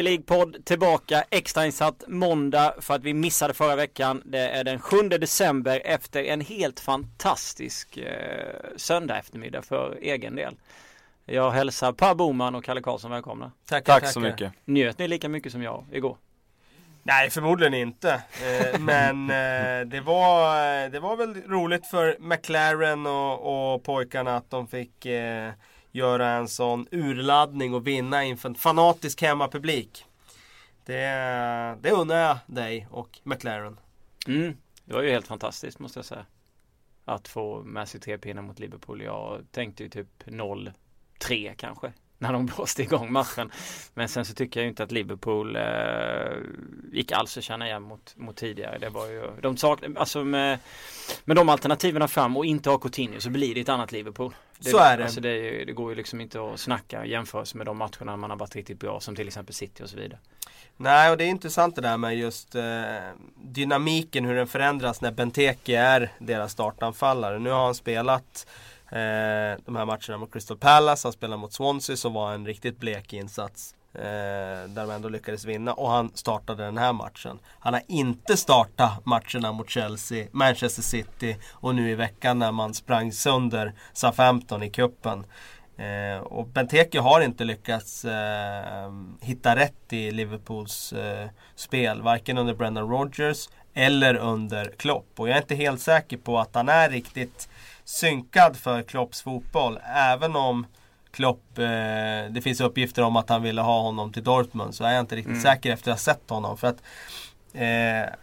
Premier League-podd tillbaka extrainsatt måndag för att vi missade förra veckan. Det är den 7 december efter en helt fantastisk eh, söndag eftermiddag för egen del. Jag hälsar Per Boman och Kalle Karlsson välkomna. Tackar, Tack tackar. så mycket. Njöt ni lika mycket som jag igår? Nej, förmodligen inte. Eh, men eh, det, var, det var väl roligt för McLaren och, och pojkarna att de fick eh, göra en sån urladdning och vinna inför en fanatisk hemmapublik. Det, det unnar jag dig och McLaren. Mm, det var ju helt fantastiskt måste jag säga. Att få med sig tre pinnar mot Liverpool. Jag tänkte ju typ 0-3 kanske när de blåste igång matchen. Men sen så tycker jag inte att Liverpool eh, gick alls att känna igen mot, mot tidigare. Det var ju, de saknade, alltså med, med de alternativen fram och inte ha Coutinho så blir det ett annat Liverpool. Det, så är det. Alltså det, det, går ju liksom inte att snacka jämfört med de matcherna man har varit riktigt bra som till exempel City och så vidare. Nej och det är intressant det där med just eh, dynamiken hur den förändras när Benteke är deras startanfallare. Nu har han spelat Eh, de här matcherna mot Crystal Palace, han spelade mot Swansea som var en riktigt blek insats. Eh, där de ändå lyckades vinna och han startade den här matchen. Han har inte startat matcherna mot Chelsea, Manchester City och nu i veckan när man sprang sönder Southampton i kuppen. Eh, och Benteke har inte lyckats eh, hitta rätt i Liverpools eh, spel. Varken under Brendan Rodgers eller under Klopp. Och jag är inte helt säker på att han är riktigt synkad för Klopps fotboll. Även om Klopp, eh, det finns uppgifter om att han ville ha honom till Dortmund. Så är jag inte riktigt mm. säker efter att ha sett honom. För att eh,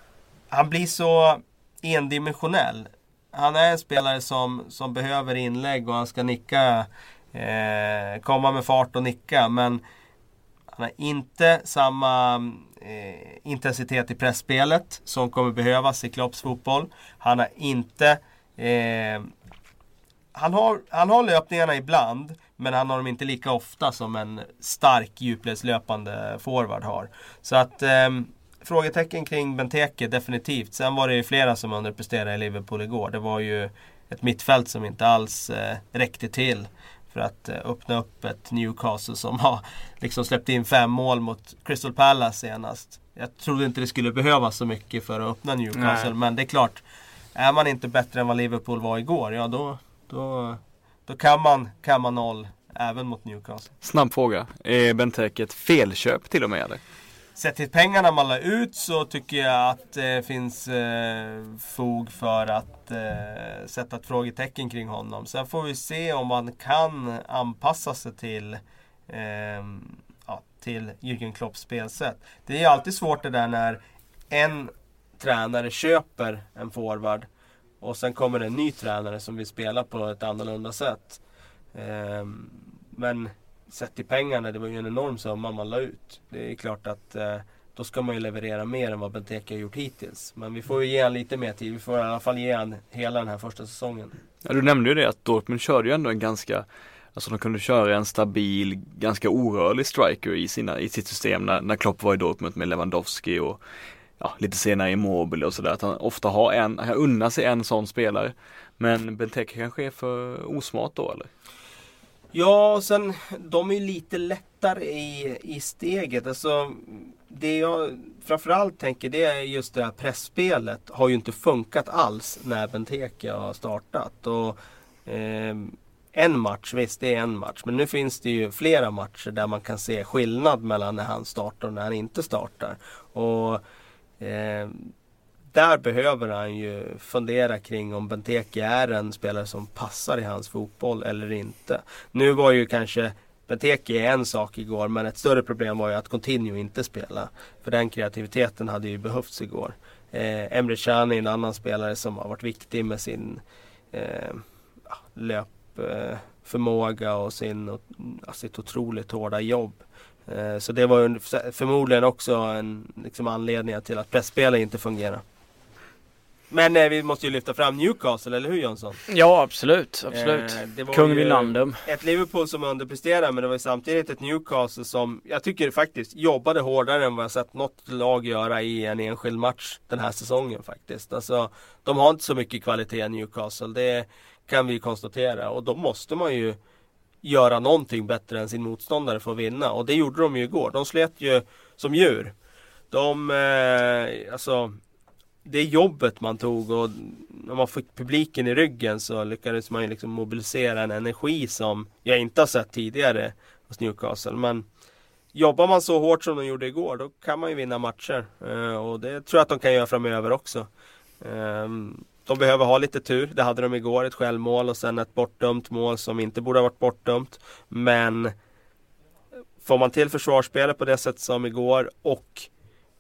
han blir så endimensionell. Han är en spelare som, som behöver inlägg och han ska nicka. Eh, komma med fart och nicka. Men han har inte samma eh, intensitet i pressspelet som kommer behövas i Klopps fotboll. Han har inte eh, han, har, han har löpningarna ibland, men han har dem inte lika ofta som en stark djupledslöpande forward har. Så att eh, frågetecken kring Benteke definitivt. Sen var det ju flera som underpresterade i Liverpool igår. Det var ju ett mittfält som inte alls eh, räckte till för att eh, öppna upp ett Newcastle som har liksom släppt in fem mål mot Crystal Palace senast. Jag trodde inte det skulle behövas så mycket för att öppna Newcastle, Nej. men det är klart. Är man inte bättre än vad Liverpool var igår, ja då, då, då kan, man, kan man noll även mot Newcastle. Snabb fråga. Är Benteke ett felköp till och med eller? Sett till pengarna man la ut så tycker jag att det finns eh, fog för att eh, sätta ett frågetecken kring honom. Sen får vi se om man kan anpassa sig till, eh, ja, till Jürgen Klopps spelsätt. Det är alltid svårt det där när en tränare köper en forward och sen kommer det en ny tränare som vill spela på ett annorlunda sätt. Ehm, men sett till pengarna, det var ju en enorm summa man la ut. Det är klart att eh, då ska man ju leverera mer än vad Benteke har gjort hittills. Men vi får ju ge honom lite mer tid. Vi får i alla fall ge honom hela den här första säsongen. Ja, du nämnde ju det att Dortmund körde ju ändå en ganska Alltså de kunde köra en stabil, ganska orörlig striker i, sina, i sitt system när, när Klopp var i Dortmund med Lewandowski och ja, lite senare i Mobile och sådär. Att han ofta har en, han unnar sig en sån spelare. Men Benteke kanske är för osmart då eller? Ja, och sen de är ju lite lättare i, i steget. Alltså, det jag framförallt tänker det är just det här pressspelet har ju inte funkat alls när Benteke har startat. Och, eh, en match, visst det är en match. Men nu finns det ju flera matcher där man kan se skillnad mellan när han startar och när han inte startar. Och Eh, där behöver han ju fundera kring om Benteke är en spelare som passar i hans fotboll eller inte. Nu var ju kanske Benteke en sak igår men ett större problem var ju att Coutinho inte spelade. För den kreativiteten hade ju behövts igår. Eh, Emre Can är en annan spelare som har varit viktig med sin eh, löpförmåga och sin, sitt otroligt hårda jobb. Eh, så det var förmodligen också en liksom, anledning till att pressspelet inte fungerar. Men eh, vi måste ju lyfta fram Newcastle, eller hur Jönsson? Ja absolut, absolut. Eh, Kung Wilandum. Ett Liverpool som underpresterade men det var ju samtidigt ett Newcastle som jag tycker faktiskt jobbade hårdare än vad jag sett något lag göra i en enskild match den här säsongen faktiskt. Alltså, de har inte så mycket kvalitet Newcastle, det kan vi konstatera och då måste man ju göra någonting bättre än sin motståndare för att vinna. Och det gjorde de ju igår. De slet ju som djur. De, eh, alltså det jobbet man tog och när man fick publiken i ryggen så lyckades man ju liksom mobilisera en energi som jag inte har sett tidigare hos Newcastle. Men jobbar man så hårt som de gjorde igår då kan man ju vinna matcher. Eh, och det tror jag att de kan göra framöver också. Eh, de behöver ha lite tur. Det hade de igår. Ett självmål och sen ett bortdömt mål som inte borde ha varit bortdömt. Men får man till försvarsspelet på det sätt som igår och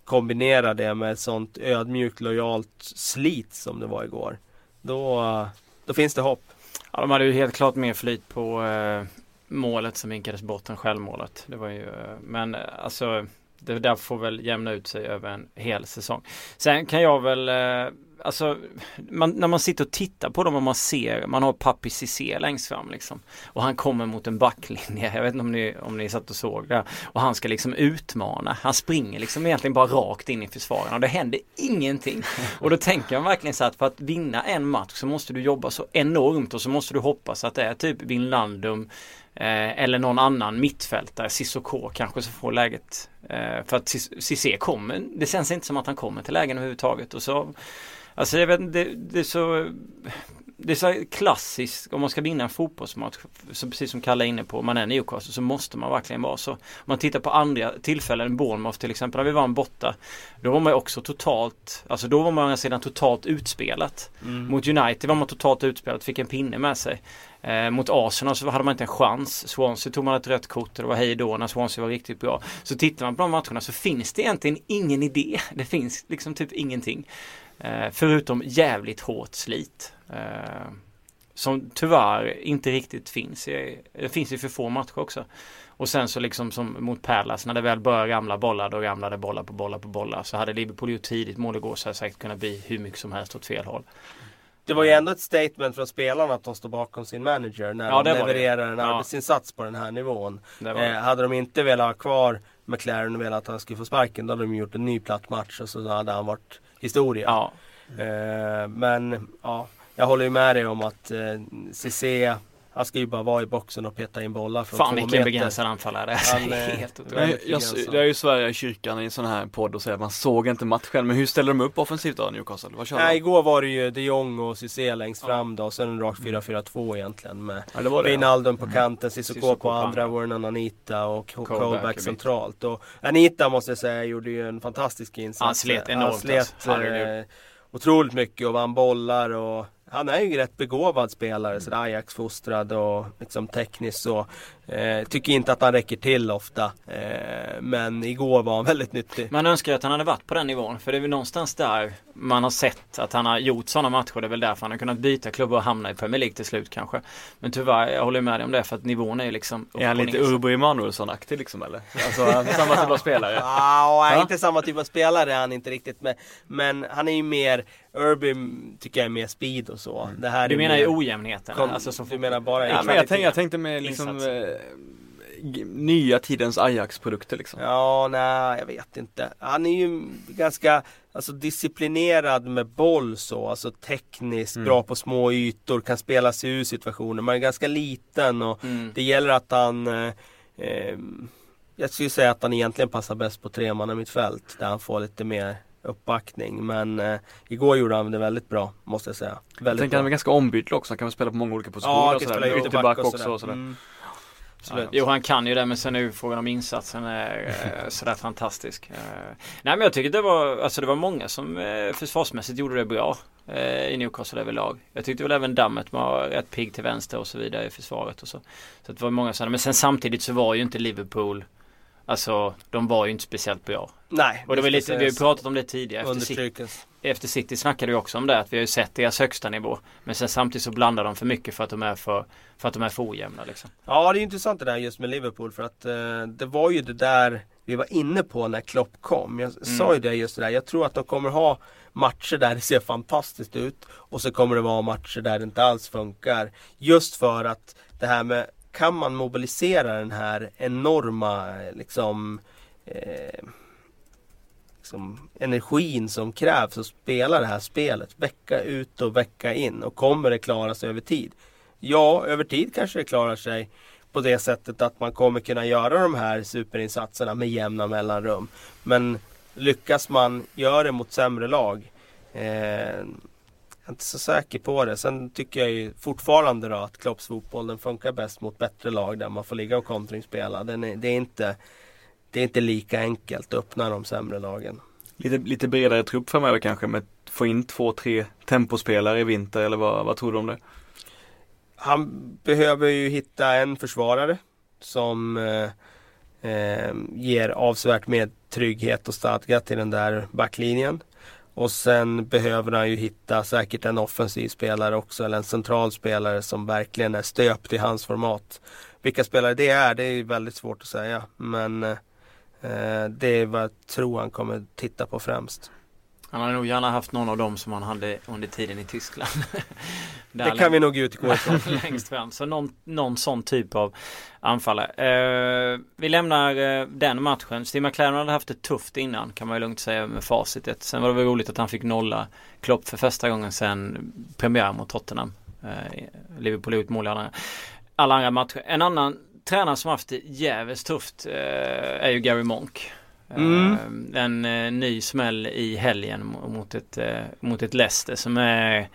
Kombinerar det med ett sånt ödmjukt lojalt slit som det var igår. Då, då finns det hopp. Ja, de hade ju helt klart mer flyt på eh, målet som vinkades bort än självmålet. Det var ju, eh, men eh, alltså det där får väl jämna ut sig över en hel säsong. Sen kan jag väl eh, alltså, man, när man sitter och tittar på dem och man ser, man har Papi Cissé längst fram liksom. Och han kommer mot en backlinje, jag vet inte om ni, om ni satt och såg det. Och han ska liksom utmana, han springer liksom egentligen bara rakt in i försvararna och det händer ingenting. Och då tänker jag verkligen så att för att vinna en match så måste du jobba så enormt och så måste du hoppas att det är typ Vinlandum Eh, eller någon annan mittfältare, Cissoko kanske som får läget. Eh, för att Cissé kommer, det känns inte som att han kommer till lägen överhuvudtaget. Och så Alltså jag vet det, det är så det är så klassiskt om man ska vinna en fotbollsmatch, så precis som Kalle är inne på, man är Newcastle så måste man verkligen vara så. Om man tittar på andra tillfällen, Bournemouth till exempel, när vi vann borta, då var man ju också totalt, alltså då var man sedan totalt utspelat. Mm. Mot United var man totalt utspelat, fick en pinne med sig. Eh, mot Arsenal så hade man inte en chans. Swansea tog man ett rött kort och det var hej då när Swansea var riktigt bra. Så tittar man på de matcherna så finns det egentligen ingen idé. Det finns liksom typ ingenting. Eh, förutom jävligt hårt slit. Eh, som tyvärr inte riktigt finns. Det finns ju för få matcher också. Och sen så liksom som mot Pärlas när det väl börjar ramla bollar då ramlade bollar på bollar på bollar. Så hade Liverpool gjort tidigt mål igår så hade det säkert kunnat bli hur mycket som helst åt fel håll. Det var ju ändå ett statement från spelarna att de står bakom sin manager när ja, de levererar en ja. arbetsinsats på den här nivån. Eh, hade de inte velat ha kvar McLaren och velat att han skulle få sparken då hade de gjort en ny platt match och så hade han varit historia. Ja. Eh, men ja, jag håller ju med dig om att eh, CC han ska ju bara vara i boxen och peta in bollar från Fan vilken begränsad anfallare. Alltså, han, helt jag, det är ju Sverige i kyrkan i en sån här podd och säger att man såg inte matchen. Men hur ställer de upp offensivt då Newcastle? Vad kör Nej, de? igår var det ju de Jong och Cissé längst ja. fram då. Och sen en rak 4-4-2 egentligen. Med ja, Wijnaldum på mm. kanten, Cissoko på andra, Warren Anita och Colback centralt. Och Anita måste jag säga gjorde ju en fantastisk insats. Han slet enormt. Han slet, alltså. eh, otroligt mycket och vann bollar och han är ju rätt begåvad spelare, så Ajax-fostrad och liksom tekniskt så. Eh, tycker inte att han räcker till ofta. Eh, men igår var han väldigt nyttig. Man önskar att han hade varit på den nivån. För det är väl någonstans där man har sett att han har gjort sådana matcher. Det är väl därför han har kunnat byta klubb och hamna i Premier League till slut kanske. Men tyvärr, jag håller med dig om det för att nivån är ju liksom Är han lite Urbo Emanuelsson-aktig liksom eller? Alltså samma typ av spelare? ah, ja, inte samma typ av spelare är han inte riktigt. Men, men han är ju mer Urby tycker jag är mer speed och så. Mm. Det här du menar ju ojämnheten? Kom, alltså som du menar bara ja, men jag, tänkte, jag tänkte med liksom nya tidens Ajax-produkter liksom. Ja, nej, jag vet inte. Han är ju ganska alltså, disciplinerad med boll så, alltså tekniskt, mm. bra på små ytor, kan spela sig ur situationer. Man är ganska liten och mm. det gäller att han eh, eh, jag skulle säga att han egentligen passar bäst på treman mitt fält där han får lite mer uppbackning. Men eh, igår gjorde han det väldigt bra, måste jag säga. Väldigt jag tänker bra. han är ganska ombytlig också, han kan väl spela på många olika positioner ja, och sådär. Ytterback också och sådär. Mm. Absolut. Jo han kan ju det men sen är ju frågan om insatsen är eh, sådär fantastisk. Eh, nej men jag tycker det var, alltså det var många som eh, försvarsmässigt gjorde det bra i Newcastle överlag. Jag tyckte väl även Dammet var rätt pigg till vänster och så vidare i försvaret och så. Så det var många sådana. Men sen samtidigt så var ju inte Liverpool Alltså de var ju inte speciellt bra. Nej. Och det var lite, vi har ju pratat om det tidigare. Efter City, efter City snackade vi också om det. Att vi har ju sett deras högsta nivå. Men sen samtidigt så blandar de för mycket för att de är för, för, att de är för ojämna. Liksom. Ja det är intressant det där just med Liverpool. För att eh, det var ju det där vi var inne på när Klopp kom. Jag mm. sa ju det just det där. Jag tror att de kommer ha matcher där det ser fantastiskt ut. Och så kommer det vara matcher där det inte alls funkar. Just för att det här med kan man mobilisera den här enorma liksom, eh, liksom energin som krävs att spela det här spelet vecka ut och vecka in och kommer det klara sig över tid? Ja, över tid kanske det klarar sig på det sättet att man kommer kunna göra de här superinsatserna med jämna mellanrum. Men lyckas man göra det mot sämre lag eh, jag är inte så säker på det. Sen tycker jag ju fortfarande då att Klopps fotboll den funkar bäst mot bättre lag där man får ligga och kontringsspela. Den är, det, är inte, det är inte lika enkelt att öppna de sämre lagen. Lite, lite bredare trupp framöver kanske med att få in två, tre tempospelare i vinter eller vad, vad tror du om det? Han behöver ju hitta en försvarare som eh, eh, ger avsevärt mer trygghet och stadga till den där backlinjen. Och sen behöver han ju hitta säkert en offensiv spelare också eller en central spelare som verkligen är stöpt i hans format. Vilka spelare det är, det är väldigt svårt att säga. Men eh, det är vad jag tror han kommer titta på främst. Han hade nog gärna haft någon av dem som han hade under tiden i Tyskland. det kan vi nog utgå ifrån. längst fram. Så någon, någon sån typ av anfallare. Eh, vi lämnar eh, den matchen. Steve McLaren hade haft det tufft innan kan man ju lugnt säga med facitet. Sen var det väl roligt att han fick nolla Klopp för första gången sen premiär mot Tottenham. Eh, Liverpool gjort mål i alla andra matcher. En annan tränare som haft det jävligt tufft eh, är ju Gary Monk. Mm. Eh, en eh, ny smäll i helgen mot ett, mot ett Leicester som är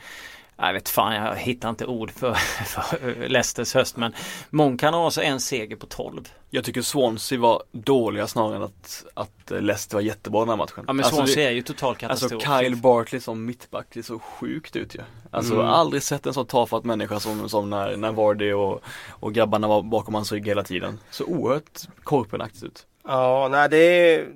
jag vet fan, jag hittar inte ord för, för Leicesters höst men Monk har alltså en seger på 12. Jag tycker Swansea var dåliga snarare än att, att Leicester var jättebra den här matchen. Ja men alltså, Swansea är ju total katastrof. Alltså Kyle Bartley som mittback, det är så sjukt ut ju. Alltså mm. aldrig sett en så tafatt människa som, som när, när Vardy och, och grabbarna var bakom hans rygg hela tiden. Så oerhört korpenaktigt ut. Ja, nej det är,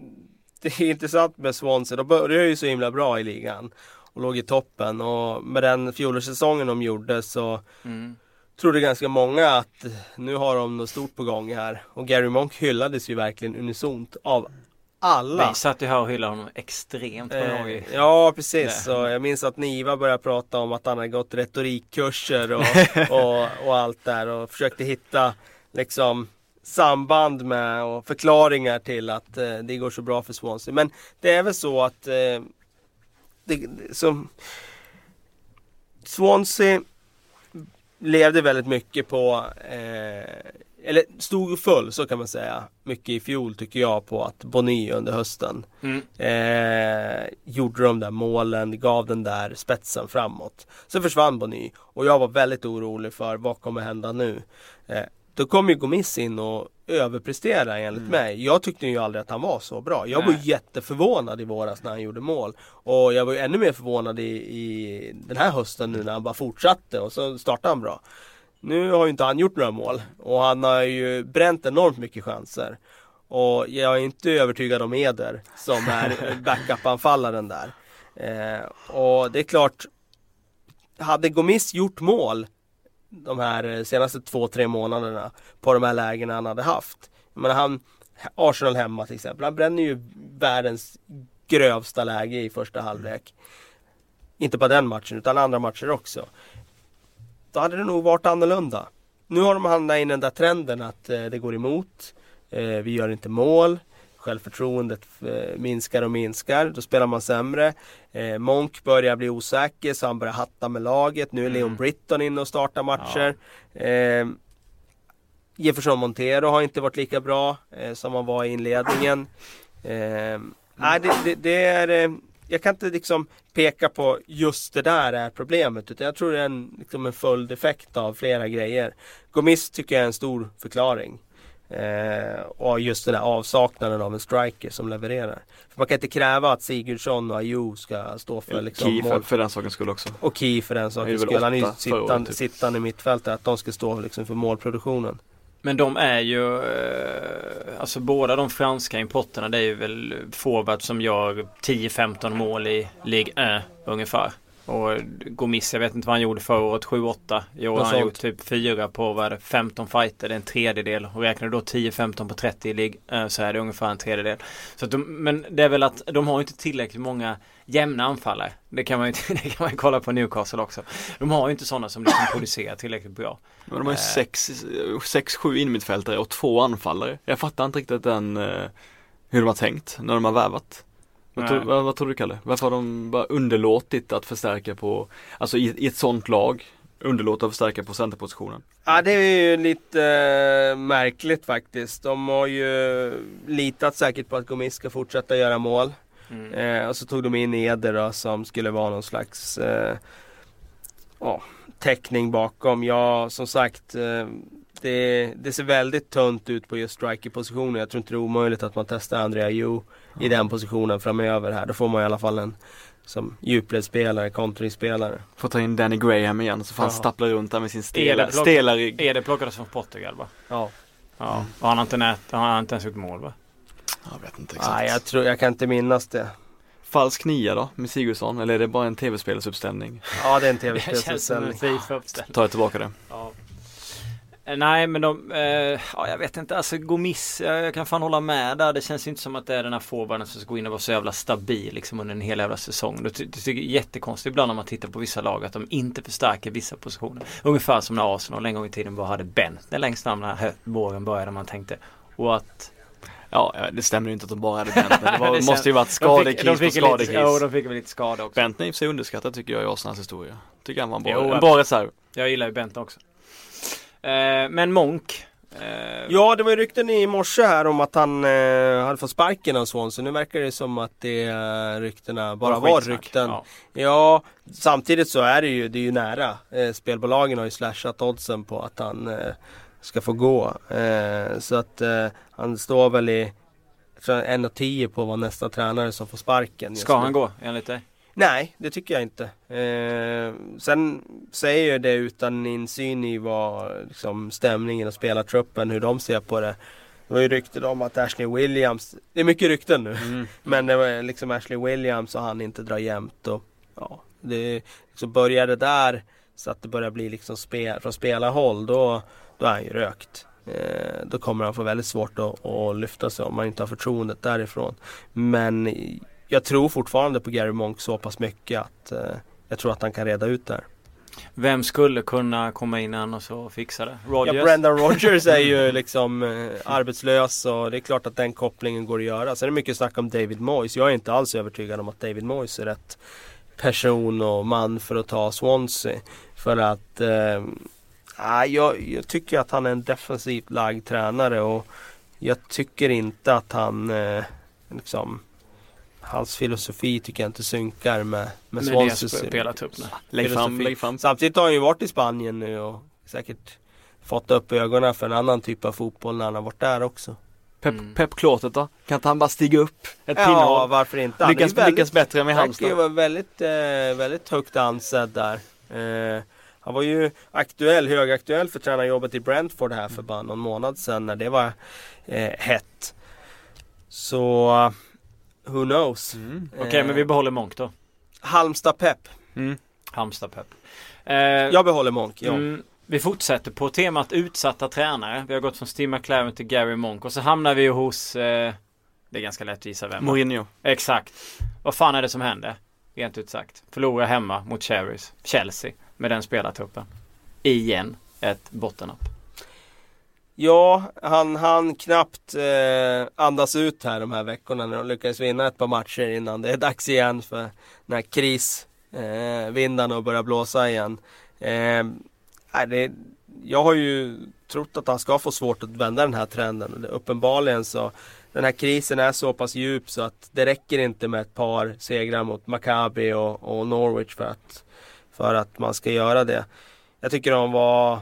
det är intressant med Swansea. De började ju så himla bra i ligan och låg i toppen och med den fjolårssäsongen de gjorde så mm. trodde ganska många att nu har de något stort på gång här. Och Gary Monk hyllades ju verkligen unisont av alla. Vi satt ju här och hyllade honom extremt på eh, Ja precis, och jag minns att Niva började prata om att han hade gått retorikkurser och, och, och allt där och försökte hitta liksom samband med och förklaringar till att eh, det går så bra för Swansea. Men det är väl så att eh, det, som Swansea levde väldigt mycket på, eh, eller stod och föll så kan man säga, mycket i fjol tycker jag på att Bonny under hösten mm. eh, gjorde de där målen, gav den där spetsen framåt. Så försvann Bonny och jag var väldigt orolig för vad kommer hända nu. Eh, då kom ju Gomis in och överprestera enligt mm. mig. Jag tyckte ju aldrig att han var så bra. Jag Nej. var jätteförvånad i våras när han gjorde mål. Och jag var ju ännu mer förvånad i, i den här hösten nu när han bara fortsatte och så startade han bra. Nu har ju inte han gjort några mål och han har ju bränt enormt mycket chanser. Och jag är inte övertygad om Eder som är backup-anfallaren där. Eh, och det är klart, hade Gomis gjort mål de här eh, senaste två, tre månaderna på de här lägena han hade haft. Jag han, Arsenal hemma till exempel, han bränner ju världens grövsta läge i första halvlek. Inte på den matchen utan andra matcher också. Då hade det nog varit annorlunda. Nu har de hamnat i den där trenden att eh, det går emot. Eh, vi gör inte mål självförtroendet eh, minskar och minskar. Då spelar man sämre. Eh, Monk börjar bli osäker så han börjar hatta med laget. Nu är Leon mm. Britton inne och startar matcher. Ja. Eh, Jefferson Montero har inte varit lika bra eh, som han var i inledningen. Eh, nej, det, det, det är eh, jag kan inte liksom peka på just det där är problemet utan jag tror det är en, liksom en följdeffekt av flera grejer. Gomis tycker jag är en stor förklaring. Eh, och just den där avsaknaden av en striker som levererar. För man kan inte kräva att Sigurdsson och Ayew ska stå för liksom Key för, för den sakens skull också. Och Key för den sakens skull. Han är ju sittande, typ. sittande mittfältare. Att de ska stå liksom för målproduktionen. Men de är ju, eh, alltså båda de franska importerna det är ju väl forwards som gör 10-15 mål i Ligue 1 ungefär. Och Gomis, jag vet inte vad han gjorde förra året, 7-8. I år har han gjort typ 4 på vad är det, 15 fighter, det är en tredjedel. Och räknar du då 10-15 på 30 i lig eh, så är det ungefär en tredjedel. Så de, men det är väl att de har inte tillräckligt många jämna anfallare. Det kan man ju det kan man kolla på Newcastle också. De har ju inte sådana som liksom producerar tillräckligt bra. Men de har ju 6-7 eh. innermittfältare och två anfallare. Jag fattar inte riktigt den eh, hur de har tänkt när de har värvat. Vad, tror, vad, vad tror du Kalle? Varför har de bara underlåtit att förstärka på, alltså i, i ett sånt lag underlåta att förstärka på centerpositionen? Ja det är ju lite äh, märkligt faktiskt. De har ju litat säkert på att Gomis ska fortsätta göra mål. Mm. Eh, och så tog de in Eder då, som skulle vara någon slags eh, oh, täckning bakom. Ja som sagt eh, det, det, ser väldigt tunt ut på just strikerpositionen. Jag tror inte det är omöjligt att man testar Andrea Ju mm. i den positionen framöver här. Då får man i alla fall en som djupledsspelare, kontringsspelare. Får ta in Danny Graham igen så får han stappla runt där med sin stela, plock, stela rygg. Är det plockades från Portugal va? Ja. Ja, och han har inte, nät, han har inte ens gjort mål va? Jag vet inte exakt. Nej, jag, tror, jag kan inte minnas det. Falsk nia då med Sigurdsson eller är det bara en tv-spelsuppställning? Ja det är en tv-spelsuppställning. Tar jag tillbaka det. Ja. Eh, nej men de, eh, ja jag vet inte, alltså Gomis, jag, jag kan fan hålla med där. Det känns inte som att det är den här forwarden som ska gå in och vara så jävla stabil liksom under en hel jävla säsong. Det, det tycker jag är jättekonstigt ibland när man tittar på vissa lag att de inte förstärker vissa positioner. Ungefär som när Arsenal en gång i tiden bara hade Bentner längst fram när våren började man tänkte. Och att Ja, det stämmer ju inte att de bara hade Bentner. Det var, måste ju varit skadekris de på skadekris. Ja, de fick väl lite skada också. Bentner är i sig underskattat tycker jag i Arsenals historia. Tycker han var en bra, jo, en bra reserv. Jag gillar ju Bentner också. Eh, men Monk. Eh, ja, det var ju rykten i morse här om att han eh, hade fått sparken av Swansea. Nu verkar det som att det eh, ryktena bara var, var rykten. Ja. ja. samtidigt så är det ju, det är ju nära. Eh, spelbolagen har ju slashat oddsen på att han eh, ska få gå. Så att han står väl i 1,10 på vara nästa tränare som får sparken. Ska han gå enligt dig? Nej, det tycker jag inte. Eh, sen säger jag det utan insyn i vad liksom, stämningen och spelartruppen, hur de ser på det. Det var ju rykten om att Ashley Williams, det är mycket rykten nu, mm. men det var liksom Ashley Williams och han inte drar jämnt och ja, det så började där så att det börjar bli liksom spel, från spelarhåll då, då är han ju rökt. Eh, då kommer han få väldigt svårt att, att lyfta sig om man inte har förtroendet därifrån. Men jag tror fortfarande på Gary Monk så pass mycket att eh, jag tror att han kan reda ut det här. Vem skulle kunna komma in annars och fixa det? Rogers? Ja, Brendan Rogers är ju liksom eh, arbetslös och det är klart att den kopplingen går att göra. Sen är det mycket snack om David Moyes. Jag är inte alls övertygad om att David Moyes är rätt person och man för att ta Swansea. För att eh, jag, jag tycker att han är en defensivt lagd tränare och jag tycker inte att han eh, liksom hans filosofi tycker jag inte synkar med, med Swanseas. Lägg fram, lägg fram. Samtidigt har han ju varit i Spanien nu och säkert fått upp ögonen för en annan typ av fotboll när han har varit där också. Pep, mm. Pep Klåtet då? Kan inte han bara stiga upp ett pinnhål? Ja, varför inte? lyckas, väldigt, lyckas bättre med Halmstad. Han var väldigt, eh, väldigt högt ansedd där. Eh, han var ju aktuell, högaktuell för tränarjobbet i Brentford här för bara någon månad sedan när det var eh, hett. Så Who knows? Mm. Okej, okay, men vi behåller Monk då. Halmstad Pepp. Mm. Halmstad Pepp. Eh, jag behåller Monk, ja. Mm, vi fortsätter på temat utsatta tränare. Vi har gått från Steve McLaren till Gary Monk och så hamnar vi hos eh, Det är ganska lätt att gissa vem. Mourinho. Exakt. Vad fan är det som händer? Rent ut sagt. Förlorar hemma mot Cherries. Chelsea. Med den spelartruppen. Igen. Ett bottennapp. Ja, han han knappt eh, andas ut här de här veckorna när de lyckades vinna ett par matcher innan det är dags igen för den här krisvindarna eh, att börja blåsa igen. Eh, det, jag har ju trott att han ska få svårt att vända den här trenden. Uppenbarligen så den här krisen är så pass djup så att det räcker inte med ett par segrar mot Maccabi och, och Norwich för att, för att man ska göra det. Jag tycker de var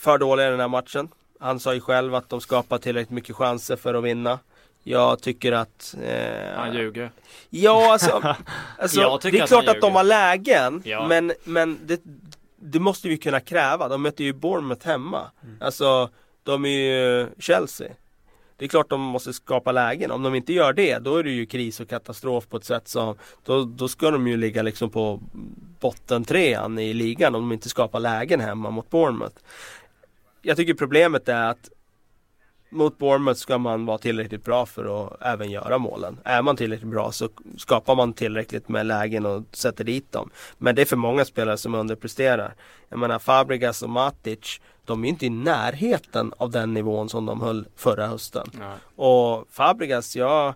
för dåliga i den här matchen. Han sa ju själv att de skapar tillräckligt mycket chanser för att vinna. Jag tycker att... Eh, han ljuger. Ja, alltså. alltså det är klart att, att de har lägen. Ja. Men, men det, det, måste vi kunna kräva. De möter ju Bournemouth hemma. Mm. Alltså, de är ju Chelsea. Det är klart de måste skapa lägen. Om de inte gör det, då är det ju kris och katastrof på ett sätt som Då, då ska de ju ligga liksom på bottentrean i ligan om de inte skapar lägen hemma mot Bournemouth jag tycker problemet är att mot Bournemouth ska man vara tillräckligt bra för att även göra målen. Är man tillräckligt bra så skapar man tillräckligt med lägen och sätter dit dem. Men det är för många spelare som underpresterar. Jag menar Fabregas och Matic, de är inte i närheten av den nivån som de höll förra hösten. Nej. Och Fabregas, jag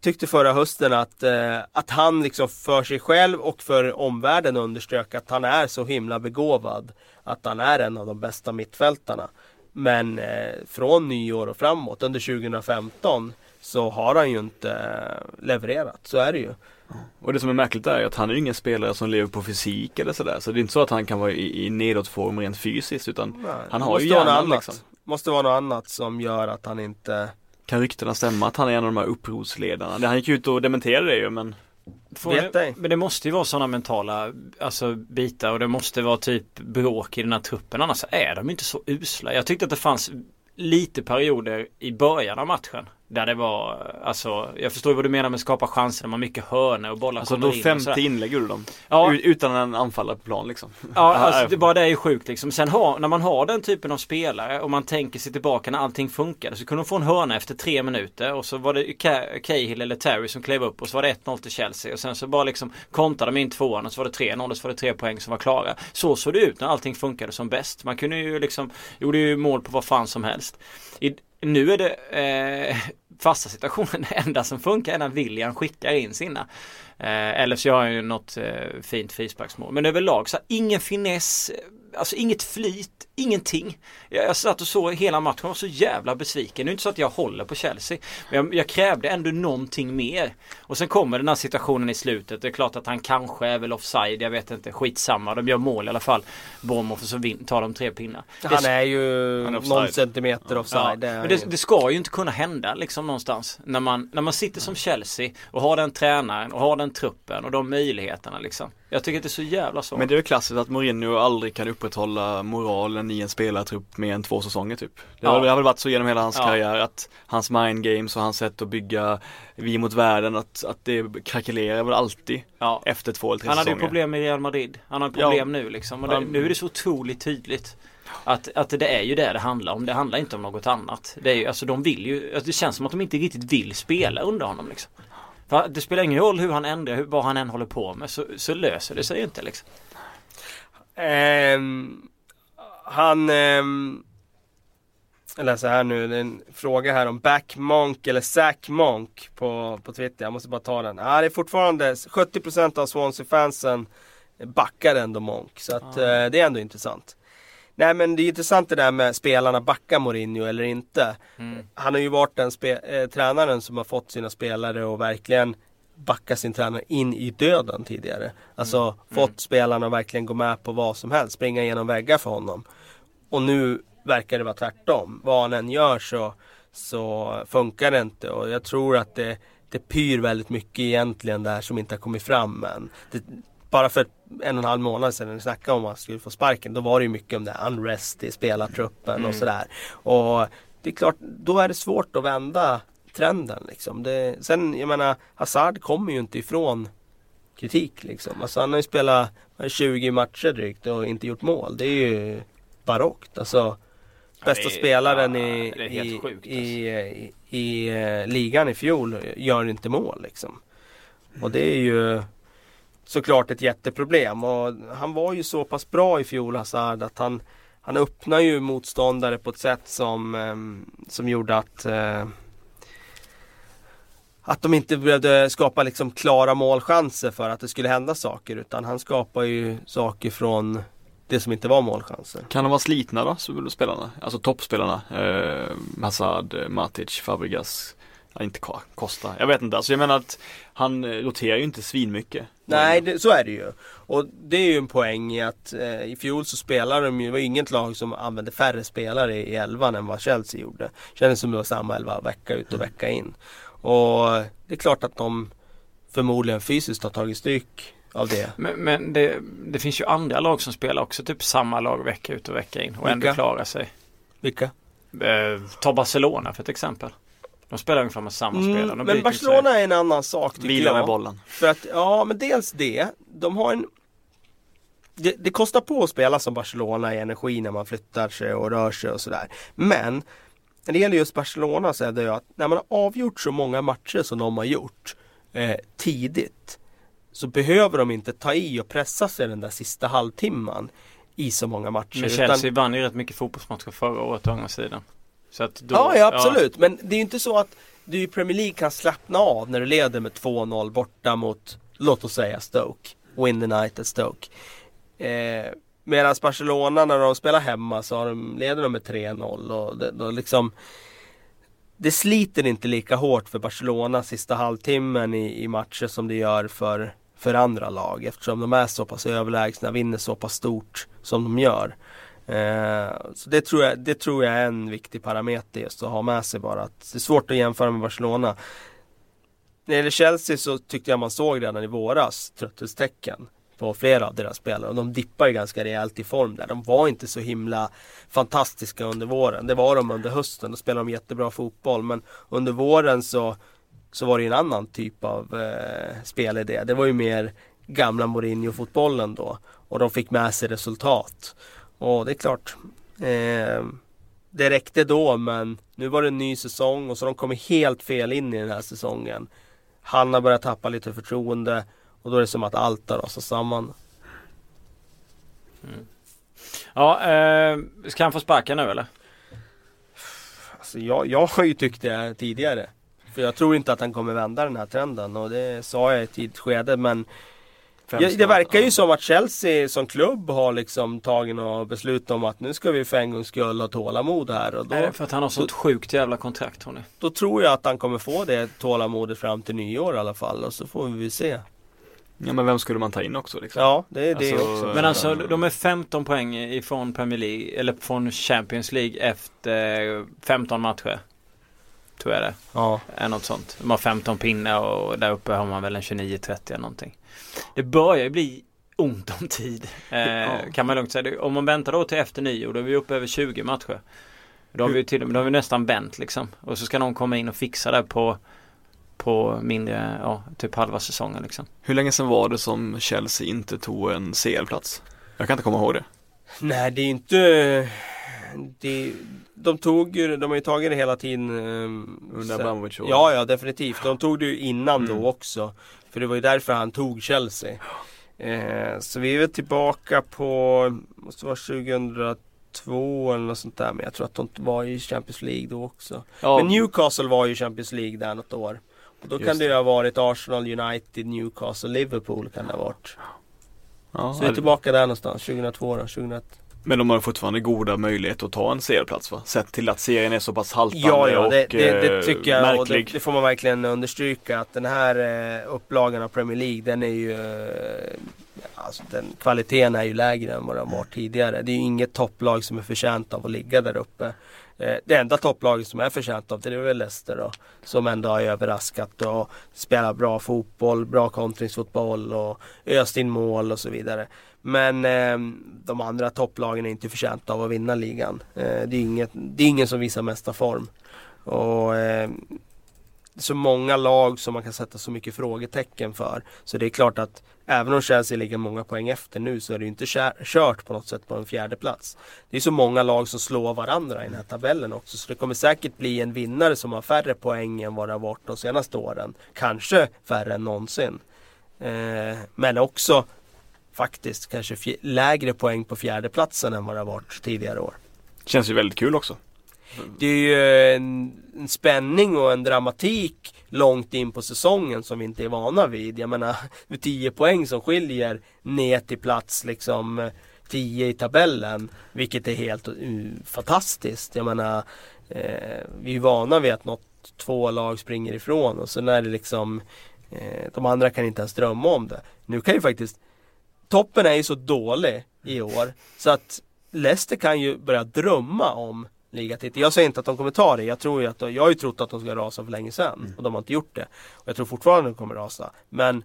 tyckte förra hösten att, eh, att han liksom för sig själv och för omvärlden underströk att han är så himla begåvad. Att han är en av de bästa mittfältarna. Men eh, från nyår och framåt under 2015 så har han ju inte eh, levererat. Så är det ju. Och det som är märkligt är att han är ju ingen spelare som lever på fysik eller sådär. Så det är inte så att han kan vara i, i nedåtform rent fysiskt utan Nej, han har ju hjärnan liksom. Måste vara något annat som gör att han inte Kan ryktena stämma att han är en av de här upprorsledarna? Det- Han gick ut och dementerade det ju men Vet det, men det måste ju vara sådana mentala alltså, bitar och det måste vara typ bråk i den här truppen. Annars är de inte så usla. Jag tyckte att det fanns lite perioder i början av matchen. Där det var, alltså, jag förstår vad du menar med skapa chanser. De har mycket hörnor och bollar Alltså kommer då in och femte sådär. inlägg gjorde de. Ja. Utan en anfallare på plan liksom. Ja, alltså, det, bara det är ju sjukt liksom. Sen har, när man har den typen av spelare och man tänker sig tillbaka när allting funkade så kunde de få en hörna efter tre minuter och så var det Ca- Cahill eller Terry som klev upp och så var det 1-0 till Chelsea och sen så bara liksom kontrade de in tvåan och så var det 3-0 och så var det tre poäng som var klara. Så såg det ut när allting funkade som bäst. Man kunde ju liksom, gjorde ju mål på vad fan som helst. I, nu är det eh, fasta situationen det enda som funkar är när William skickar in sina. Eh, eller så gör han ju något eh, fint frisparksmål. Men överlag så ingen finess, alltså inget flyt, ingenting. Jag, jag satt och såg hela matchen och var så jävla besviken. Det är inte så att jag håller på Chelsea. Men jag, jag krävde ändå någonting mer. Och sen kommer den här situationen i slutet. Det är klart att han kanske är väl offside, jag vet inte. Skitsamma, de gör mål i alla fall. Bournemouth och så vin, tar de tre pinnar. Det Han är ju Han är någon centimeter offside. Ja, det men det, det ska ju inte kunna hända liksom någonstans. När man, när man sitter som Chelsea och har den tränaren och har den truppen och de möjligheterna liksom. Jag tycker att det är så jävla svårt. Men det är ju klassiskt att Mourinho aldrig kan upprätthålla moralen i en spelartrupp mer än två säsonger typ. Det har, Ja. har väl varit så genom hela hans Ja. karriär att hans mind games och hans sätt att bygga vi mot världen att, att det krackelerar väl alltid ja. efter två eller tre Han hade ju säsonger. problem med Real Madrid. Han har Ja. problem nu liksom. Och det, Ja. nu är det så otroligt tydligt. Att, att det är ju det det handlar om. Det handlar inte om något annat. Det är ju, alltså de vill ju, alltså, det känns som att de inte riktigt vill spela under honom liksom. För det spelar ingen roll hur han ändrar, hur, vad han än håller på med så, så löser det sig inte liksom. Ehm, han ehm, jag läser här nu, det är en fråga här om Backmonk eller Sackmonk på, på Twitter. Jag måste bara ta den. Ja, det är fortfarande 70% av Swansea-fansen backar ändå Monk. Så att, Ah. eh, det är ändå intressant. Nej men det är intressant det där med spelarna backar Mourinho eller inte. Mm. Han har ju varit den eh, tränaren som har fått sina spelare och verkligen backa sin tränare in i döden tidigare. Alltså fått spelarna att verkligen gå med på vad som helst, springa igenom väggar för honom. Och nu verkar det vara tvärtom. Vad han än gör så, så funkar det inte och jag tror att det, det pyr väldigt mycket egentligen där som inte har kommit fram än. Det, bara för en och en halv månad sedan när vi snackade om att han skulle få sparken då var det ju mycket om det här unrest i spelartruppen Mm. och sådär. Och det är klart, då är det svårt att vända trenden liksom. Det, sen, jag menar, Hazard kommer ju inte ifrån kritik liksom. Alltså han har ju spelat vad är det, 20 matcher drygt och inte gjort mål. Det är ju barockt. Alltså bästa det är- spelaren ja, i, i, sjukt, alltså. i, i, i eh, ligan i fjol gör inte mål liksom. Och det är ju såklart ett jätteproblem. Och han var ju så pass bra i fjol Hazard att han, han öppnade ju motståndare på ett sätt som, ehm, som gjorde att eh, att de inte behövde skapa liksom klara målchanser för att det skulle hända saker utan han skapar ju saker från det som inte var målchanser. Kan de vara slitna då, spelarna? Alltså toppspelarna? Eh, Hazard, Matic, Fabregas, ja, inte Ko- Costa. Jag vet inte, alltså jag menar att han eh, roterar ju inte svinmycket. Nej, det, så är det ju. Och det är ju en poäng i att eh, i fjol så spelade de ju, det var inget lag som använde färre spelare i elvan än vad Chelsea gjorde. Kändes som det var samma elva vecka ut och vecka in. Och det är klart att de förmodligen fysiskt har tagit stryk av det. Men, men det, det finns ju andra lag som spelar också typ samma lag vecka ut och vecka in och ändå Vilka? klarar sig. Vilka? Eh, ta Barcelona för ett exempel. De spelar ungefär med samma spelare. Mm, byter men inte Barcelona är en annan sak tycker Vila jag. med bollen. För att, ja men dels det. De har en det, det kostar på att spela som Barcelona i energi när man flyttar sig och rör sig och sådär. Men när det gäller just Barcelona så är det ju att när man har avgjort så många matcher som de har gjort eh, tidigt så behöver de inte ta i och pressa sig den där sista halvtimman i så många matcher. Men Chelsea vann ju rätt mycket fotbollsmatcher förra året å andra sidan. Då, ja, ja absolut. Men det är ju inte så att du i Premier League kan slappna av när du leder med 2-0 borta mot, låt oss säga Stoke. Win the night at Stoke. Eh, Medan Barcelona när de spelar hemma så har de, leder de med 3-0 och det, då liksom det sliter inte lika hårt för Barcelona sista halvtimmen i, i matcher som det gör för, för andra lag eftersom de är så pass överlägsna, vinner så pass stort som de gör. Eh, så det tror, jag, det tror jag är en viktig parameter just att ha med sig bara. Att det är svårt att jämföra med Barcelona. När det gäller Chelsea så tyckte jag man såg redan i våras trötthetstecken på flera av deras spelare. Och de dippar ju ganska rejält i form där. De var inte så himla fantastiska under våren. Det var de under hösten. Då spelade de jättebra fotboll. Men under våren så, så var det en annan typ av eh, spelidé. Det var ju mer gamla Mourinho-fotbollen då. Och de fick med sig resultat. Och det är klart. Eh, det räckte då men nu var det en ny säsong och så de kommit helt fel in i den här säsongen. Han har börjat tappa lite förtroende. Och då är det som att allt har rasat samman. Mm. Ja, eh, ska han få sparka nu eller? Alltså jag, jag har ju tyckt det tidigare. För jag tror inte att han kommer vända den här trenden och det sa jag i ett tidigt skede men Ja, det verkar ju som att Chelsea som klubb har liksom tagit något beslut om att nu ska vi för en gångs skull ha tålamod här. Och då, är det för att han har sånt sjukt jävla kontrakt hörni? Då tror jag att han kommer få det tålamodet fram till nyår i alla fall och så får vi se. Ja men vem skulle man ta in också liksom? Ja det är det alltså, också. Men alltså de är 15 poäng ifrån Premier League eller från Champions League efter 15 matcher. Tror jag det. Ja. Är något sånt. De har 15 pinnar och där uppe har man väl en 29-30 eller någonting. Det börjar ju bli ont om tid. Eh, ja. Kan man lugnt säga. Om man väntar då till efter nyår då är vi uppe över 20 matcher. Då har vi, till, då har vi nästan vänt liksom. Och så ska någon komma in och fixa det på på mindre, ja, typ halva säsongen liksom. Hur länge sedan var det som Chelsea inte tog en CL-plats? Jag kan inte komma ihåg det. Nej, det är inte det, de tog ju, de har ju tagit det hela tiden um, Under Abramovic Ja, ja definitivt. De tog det ju innan mm. då också. För det var ju därför han tog Chelsea. Eh, så vi är väl tillbaka på, måste vara 2002 eller något sånt där. Men jag tror att de var i Champions League då också. Ja. Men Newcastle var ju Champions League där något år. Och då Just kan det ju ha varit Arsenal, United, Newcastle, Liverpool kan det ha varit. Ja, så vi är tillbaka där någonstans, 2002 då, 2001. Men de har fortfarande goda möjligheter att ta en serieplats va? Sett till att serien är så pass haltande ja, ja, det, och det, det eh, tycker jag märklig. och det, det, får man verkligen understryka att den här eh, upplagan av Premier League den är ju eh, Alltså den kvaliteten är ju lägre än vad den var tidigare. Det är ju inget topplag som är förtjänt av att ligga där uppe. Det enda topplaget som är förtjänt av det är väl Leicester då. Som ändå har överraskat och spelar bra fotboll, bra kontringsfotboll och öst in mål och så vidare. Men eh, de andra topplagen är inte förtjänta av att vinna ligan. Eh, det, är inget, det är ingen som visar mesta form. Och eh, så många lag som man kan sätta så mycket frågetecken för. Så det är klart att även om Chelsea ligger många poäng efter nu så är det inte kört på något sätt på en fjärde plats. Det är så många lag som slår varandra i den här tabellen också. Så det kommer säkert bli en vinnare som har färre poäng än vad det har varit de senaste åren. Kanske färre än någonsin. Eh, men också faktiskt kanske lägre poäng på fjärdeplatsen än vad det har varit tidigare år. Känns ju väldigt kul också. Det är ju en, en, spänning och en dramatik långt in på säsongen som vi inte är vana vid. Jag menar, det är 10 poäng som skiljer ner till plats liksom 10 i tabellen. Vilket är helt uh, fantastiskt. Jag menar, eh, vi är vana vid att något två lag springer ifrån och sen är det liksom eh, de andra kan inte ens drömma om det. Nu kan ju faktiskt toppen är ju så dålig i år så att Leicester kan ju börja drömma om ligatitel. Jag säger inte att de kommer ta det. Jag tror ju att jag har ju trott att de ska rasa för länge sedan mm. och de har inte gjort det. Och jag tror fortfarande att de kommer rasa. Men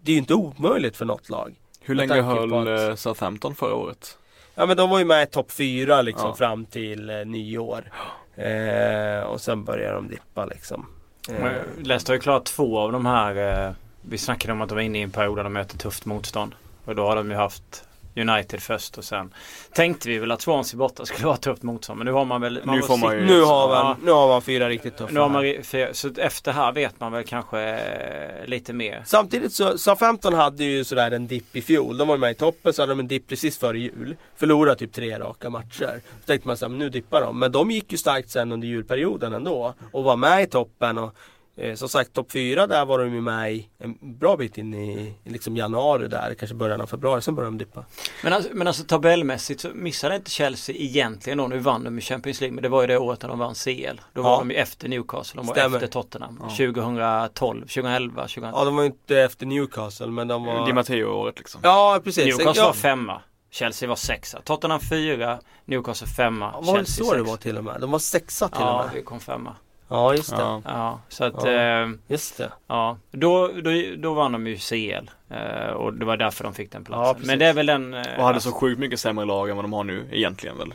det är ju inte omöjligt för något lag. Hur länge höll att... Eh, Southampton förra året? Ja men de var ju med i topp fyra liksom ja. fram till eh, nyår. Eh, och sen börjar de dippa liksom. Eh. Leicester har ju klarat två av de här eh, Vi snackade om att de var inne i en period där de möter tufft motstånd. Och då har de ju haft United först och sen tänkte vi väl att Swansea borta skulle vara tufft motstånd. Men nu har man väl... Man Nu får man ju- Nu har man, nu har man fyra riktigt tuffa. Nu har man, så efter här vet man väl kanske eh, lite mer. Samtidigt så, Southampton hade ju sådär en dipp i fjol. De var med i toppen så hade de en dipp precis före jul. Förlorade typ tre raka matcher. Så tänkte man såhär, nu dippar de. Men de gick ju starkt sen under julperioden ändå. Och var med i toppen. Och eh, som sagt topp fyra där var de ju med i en bra bit in i, liksom januari där. Kanske början av februari. Sen började de dippa. Men alltså, men alltså tabellmässigt så missade inte Chelsea egentligen då. Nu vann de i Champions League men det var ju det året när de vann CL. Då var Ja. de ju efter Newcastle. De var Stämmer. efter Tottenham. Ja. 2012, 2011, 2012. Ja de var ju inte efter Newcastle men de var... Di Matteo-året liksom. Ja precis. Newcastle ja. var femma. Chelsea var sexa. Tottenham fyra. Newcastle femma. Ja, var det Chelsea så det sexa. var till och med? De var sexa till och Ja, med. vi kom femma. Ja just det. Ja. Ja, så att Ja. eh, Just det. ja, då, då, då vann de ju CL. Eh, och det var därför de fick den Ja, platsen. precis. Men det är väl den... Eh, Och hade så sjukt mycket sämre lag än vad de har nu egentligen väl.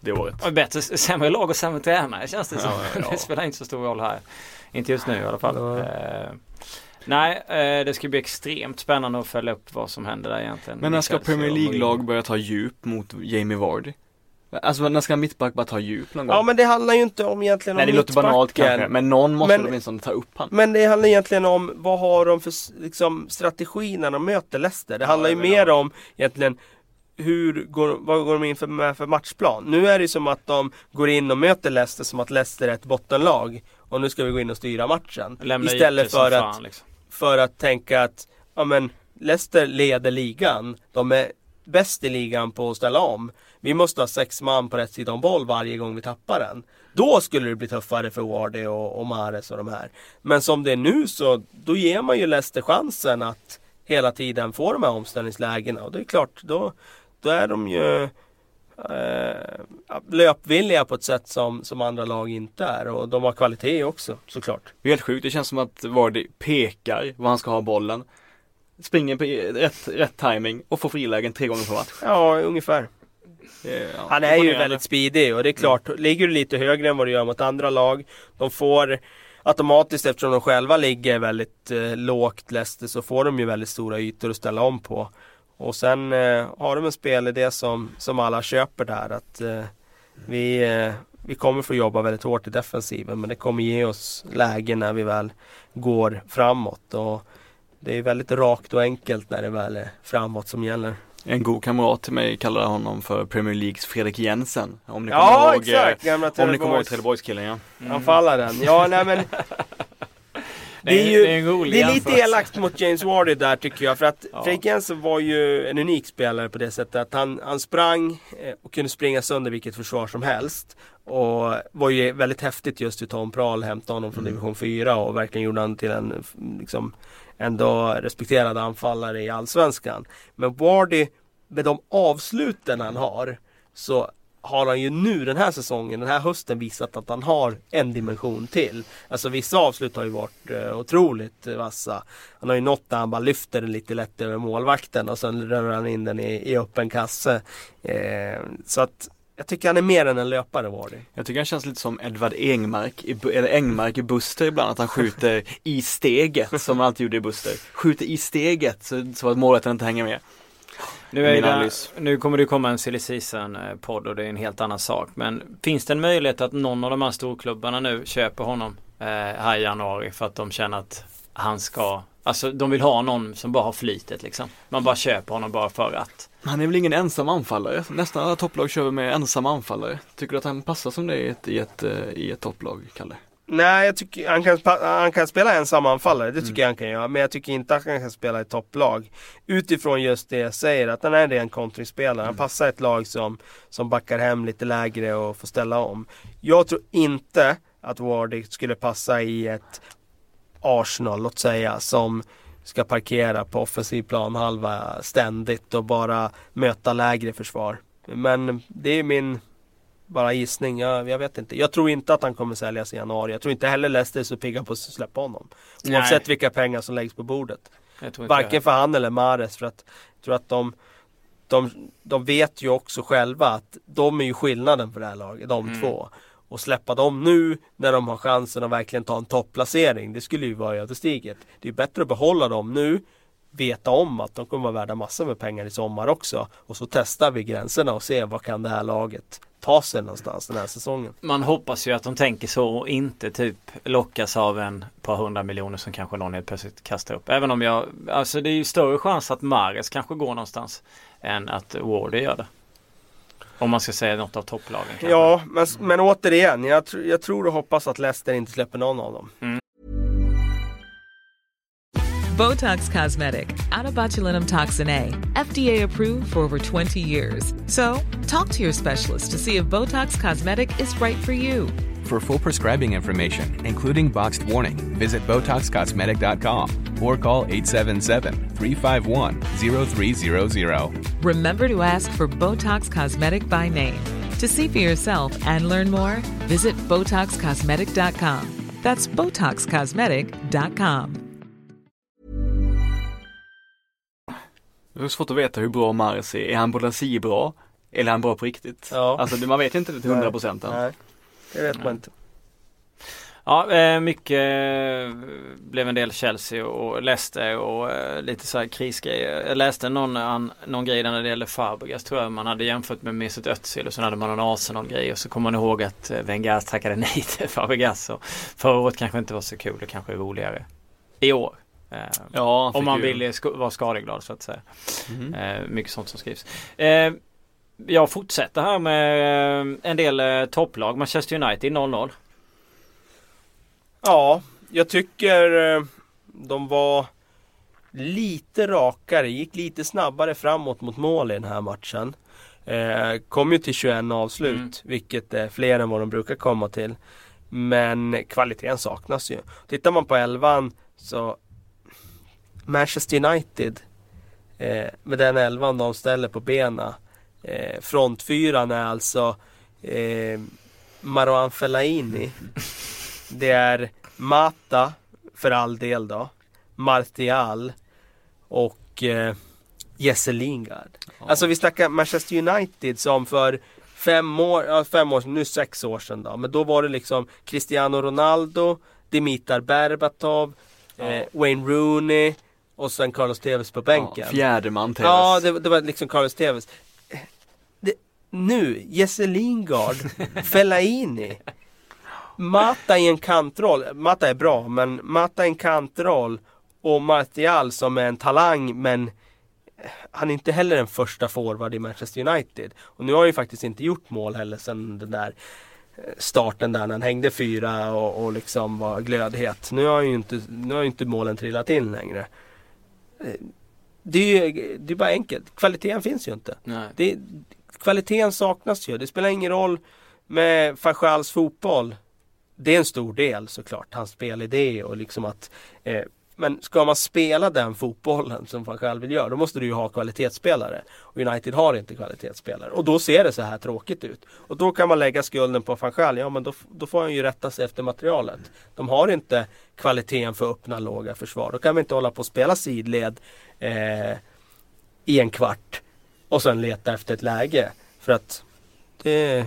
Det året. Ja, Bättre, sämre lag och sämre tränare känns det som. Ja, ja. det spelar inte så stor roll här. Inte just nu i alla fall. Ja. Eh, nej, eh, det ska bli extremt spännande att följa upp vad som händer där egentligen. Men när ska Premier League-lag börja ta djup mot Jamie Vardy? Alltså när ska en mittback bara ta djup någon gång? Ja men det handlar ju inte om egentligen Nej om det låter banalt kanske, men någon måste Men- väl åtminstone ta upp han. Men det handlar egentligen om vad har de för liksom, strategi när de möter Leicester. Det handlar ju mer om egentligen hur går, vad går de in för, med för matchplan? Nu är det ju som att de går in och möter Leicester som att Leicester är ett bottenlag. Och nu ska vi gå in och styra matchen. Lämna Istället för att, fan, liksom. för att tänka att ja, men Leicester leder ligan. De är bäst i ligan på att ställa om. Vi måste ha sex man på rätt sida om boll varje gång vi tappar den. Då skulle det bli tuffare för Wardy och, och Mares och de här. Men som det är nu så då ger man ju Leicester chansen att hela tiden få de här omställningslägena. Och det är klart, då, då är de ju eh, löpvilliga på ett sätt som, som andra lag inte är. Och de har kvalitet också såklart. Det är helt sjukt, det känns som att Vardy pekar var han ska ha bollen. Springer på rätt, rätt timing och får frilägen tre gånger per match. Ja, ungefär. Är, ja, Han är ju väldigt speedig och det är klart, ligger du lite högre än vad du gör mot andra lag. De får automatiskt, eftersom de själva ligger väldigt eh, lågt Leicester, så får de ju väldigt stora ytor att ställa om på. Och sen eh, har de en spelidé som, som alla köper där. Att eh, vi, eh, vi kommer få jobba väldigt hårt i defensiven men det kommer ge oss lägen när vi väl går framåt. Och det är väldigt rakt och enkelt när det väl är framåt som gäller. En god kamrat till mig kallar honom för Premier Leagues Fredrik Jensen. Om ni Ja kommer ihåg, exakt! Gamla eh, om ni kommer ihåg Trelleborgs- Trelleborgskillen ja. Anfallaren. Ja, nej men det är ju det är en rolig det är lite elakt mot James Wardy där tycker jag. För att Ja. Fredrik Jensen var ju en unik spelare på det sättet att han, han sprang eh, och kunde springa sönder vilket försvar som helst. Och var ju väldigt häftigt just hur Tom Prahl hämtade honom från division 4 och verkligen gjorde honom till en liksom, ändå respekterad anfallare i Allsvenskan. Men Wardy, med de avsluten han har, så har han ju nu den här säsongen, den här hösten visat att han har en dimension till. Alltså vissa avslut har ju varit eh, otroligt vassa. Han har ju nått där han bara lyfter den lite lätt över målvakten och sen rör han in den i, i öppen kasse. Eh, så att jag tycker han är mer än en löpare var det. Jag tycker han känns lite som Edvard Engmark, i, eller Engmark i Buster ibland, att han skjuter i steget som han alltid gjorde i Buster. Skjuter i steget så, så att målet inte hänger med. Nu, är det, nu kommer det komma en silly season podd och det är en helt annan sak. Men finns det en möjlighet att någon av de här storklubbarna nu köper honom eh, här i januari för att de känner att han ska Alltså de vill ha någon som bara har flytet liksom. Man bara köper honom bara för att. Han är väl ingen ensam anfallare? Nästan alla topplag kör med ensamma anfallare. Tycker du att han passar som det i ett, i ett, eh, i ett topplag, Kalle? Nej, jag tycker han kan, han kan spela ensam anfallare, det tycker Mm. jag han kan göra. Men jag tycker inte att han kan spela i topplag. Utifrån just det jag säger, att han är en kontringsspelare. Han passar ett lag som, som backar hem lite lägre och får ställa om. Jag tror inte att Wardy skulle passa i ett Arsenal, låt säga, som ska parkera på offensiv planhalva ständigt och bara möta lägre försvar. Men det är min bara gissning, jag, jag vet inte. Jag tror inte att han kommer säljas i januari. Jag tror inte heller Leicester är så pigga på att släppa honom. Oavsett Nej. vilka pengar som läggs på bordet. Varken för han eller Mares för att jag tror att de, de, de vet ju också själva att de är ju skillnaden för det här laget, de Mm. två. Och släppa dem nu när de har chansen att verkligen ta en topplacering, det skulle ju vara ödesdigert. Det är bättre att behålla dem nu, veta om att de kommer vara värda massor med pengar i sommar också. Och så testar vi gränserna och ser vad kan det här laget ta sig någonstans den här säsongen. Man hoppas ju att de tänker så och inte typ lockas av en par hundra miljoner som kanske någon helt plötsligt kastar upp. Även om jag, alltså det är ju större chans att Mares kanske går någonstans än att Wardy gör det. Om man ska säga något av topplagen. Kanske. Ja, men, men återigen, jag, tr jag tror och hoppas att Leicester inte släpper någon av dem. Mm. Botox Cosmetic, out toxin A, FDA approved for over 20 years. So, talk to your specialist to see if Botox Cosmetic is right for you. For full prescribing information, including boxed warning, visit BotoxCosmetic.com or call 877-351-0300. Remember to ask for Botox Cosmetic by name. To see for yourself and learn more, visit BotoxCosmetic.com. That's BotoxCosmetic.com. Det är svårt att veta hur bra Mars är. Är han bra? Eller är han bra på riktigt? Ja. Alltså man vet inte det till 100 procent än. Nej, det vet man inte. Ja, eh, mycket eh, blev en del Chelsea och Leicester och eh, lite så här krisgrejer. Jag läste någon, någon grej där när det gäller Fabregas tror jag man hade jämfört med Mesut Özil och sen hade man en Arsenal-grej och så kommer man ihåg att Wenger tackade nej till Fabregas. Och förra året kanske inte var så kul, det kanske är roligare i år. Ja, om man vill vara skadeglad så att säga. Mm. mycket sånt som skrivs. Jag fortsätter här med en del topplag. Manchester United 0-0. Ja, jag tycker eh, de var lite rakare, gick lite snabbare framåt mot mål i den här matchen. Eh, kom ju till 21 avslut, mm. vilket är fler än vad de brukar komma till. Men kvaliteten saknas ju. Tittar man på elvan så Manchester United eh, med den elvan de ställer på bena. Eh, frontfyran är alltså eh, Marouane Fellaini Det är Mata, för all del då. Martial och eh, Jesse Lingard. Ja. Alltså vi snackar Manchester United som för fem år, ja, fem år nu sex år sedan då. Men då var det liksom Cristiano Ronaldo, Dimitar Berbatov, ja. eh, Wayne Rooney och sen Carlos Tevez på bänken. Ja, fjärde man Tevez. Ja, det, det, var liksom Carlos Tevez. Nu, Jesse Lingard, Fellaini. Mata i en kantroll, Mata är bra men Mata i en kantroll och Martial som är en talang men han är inte heller en första forward i Manchester United. Och nu har han ju faktiskt inte gjort mål heller sen den där eh, starten där när han hängde fyra och, och liksom var glödhet. Nu har ju inte, nu har ju inte målen trillat in längre. Eh, det är ju det är bara enkelt. Kvaliteten finns ju inte. Det, kvaliteten saknas ju. Det spelar ingen roll med Fachals fotboll det är en stor del såklart, hans spelidé och liksom att eh, men ska man spela den fotbollen som man själv vill göra då måste du ju ha kvalitetsspelare. Och United har inte kvalitetsspelare och då ser det så här tråkigt ut. Och då kan man lägga skulden på van ja men då, då får han ju rätta sig efter materialet. De har inte kvaliteten för öppna låga försvar. Då kan vi inte hålla på och spela sidled eh, i en kvart och sen leta efter ett läge. För att det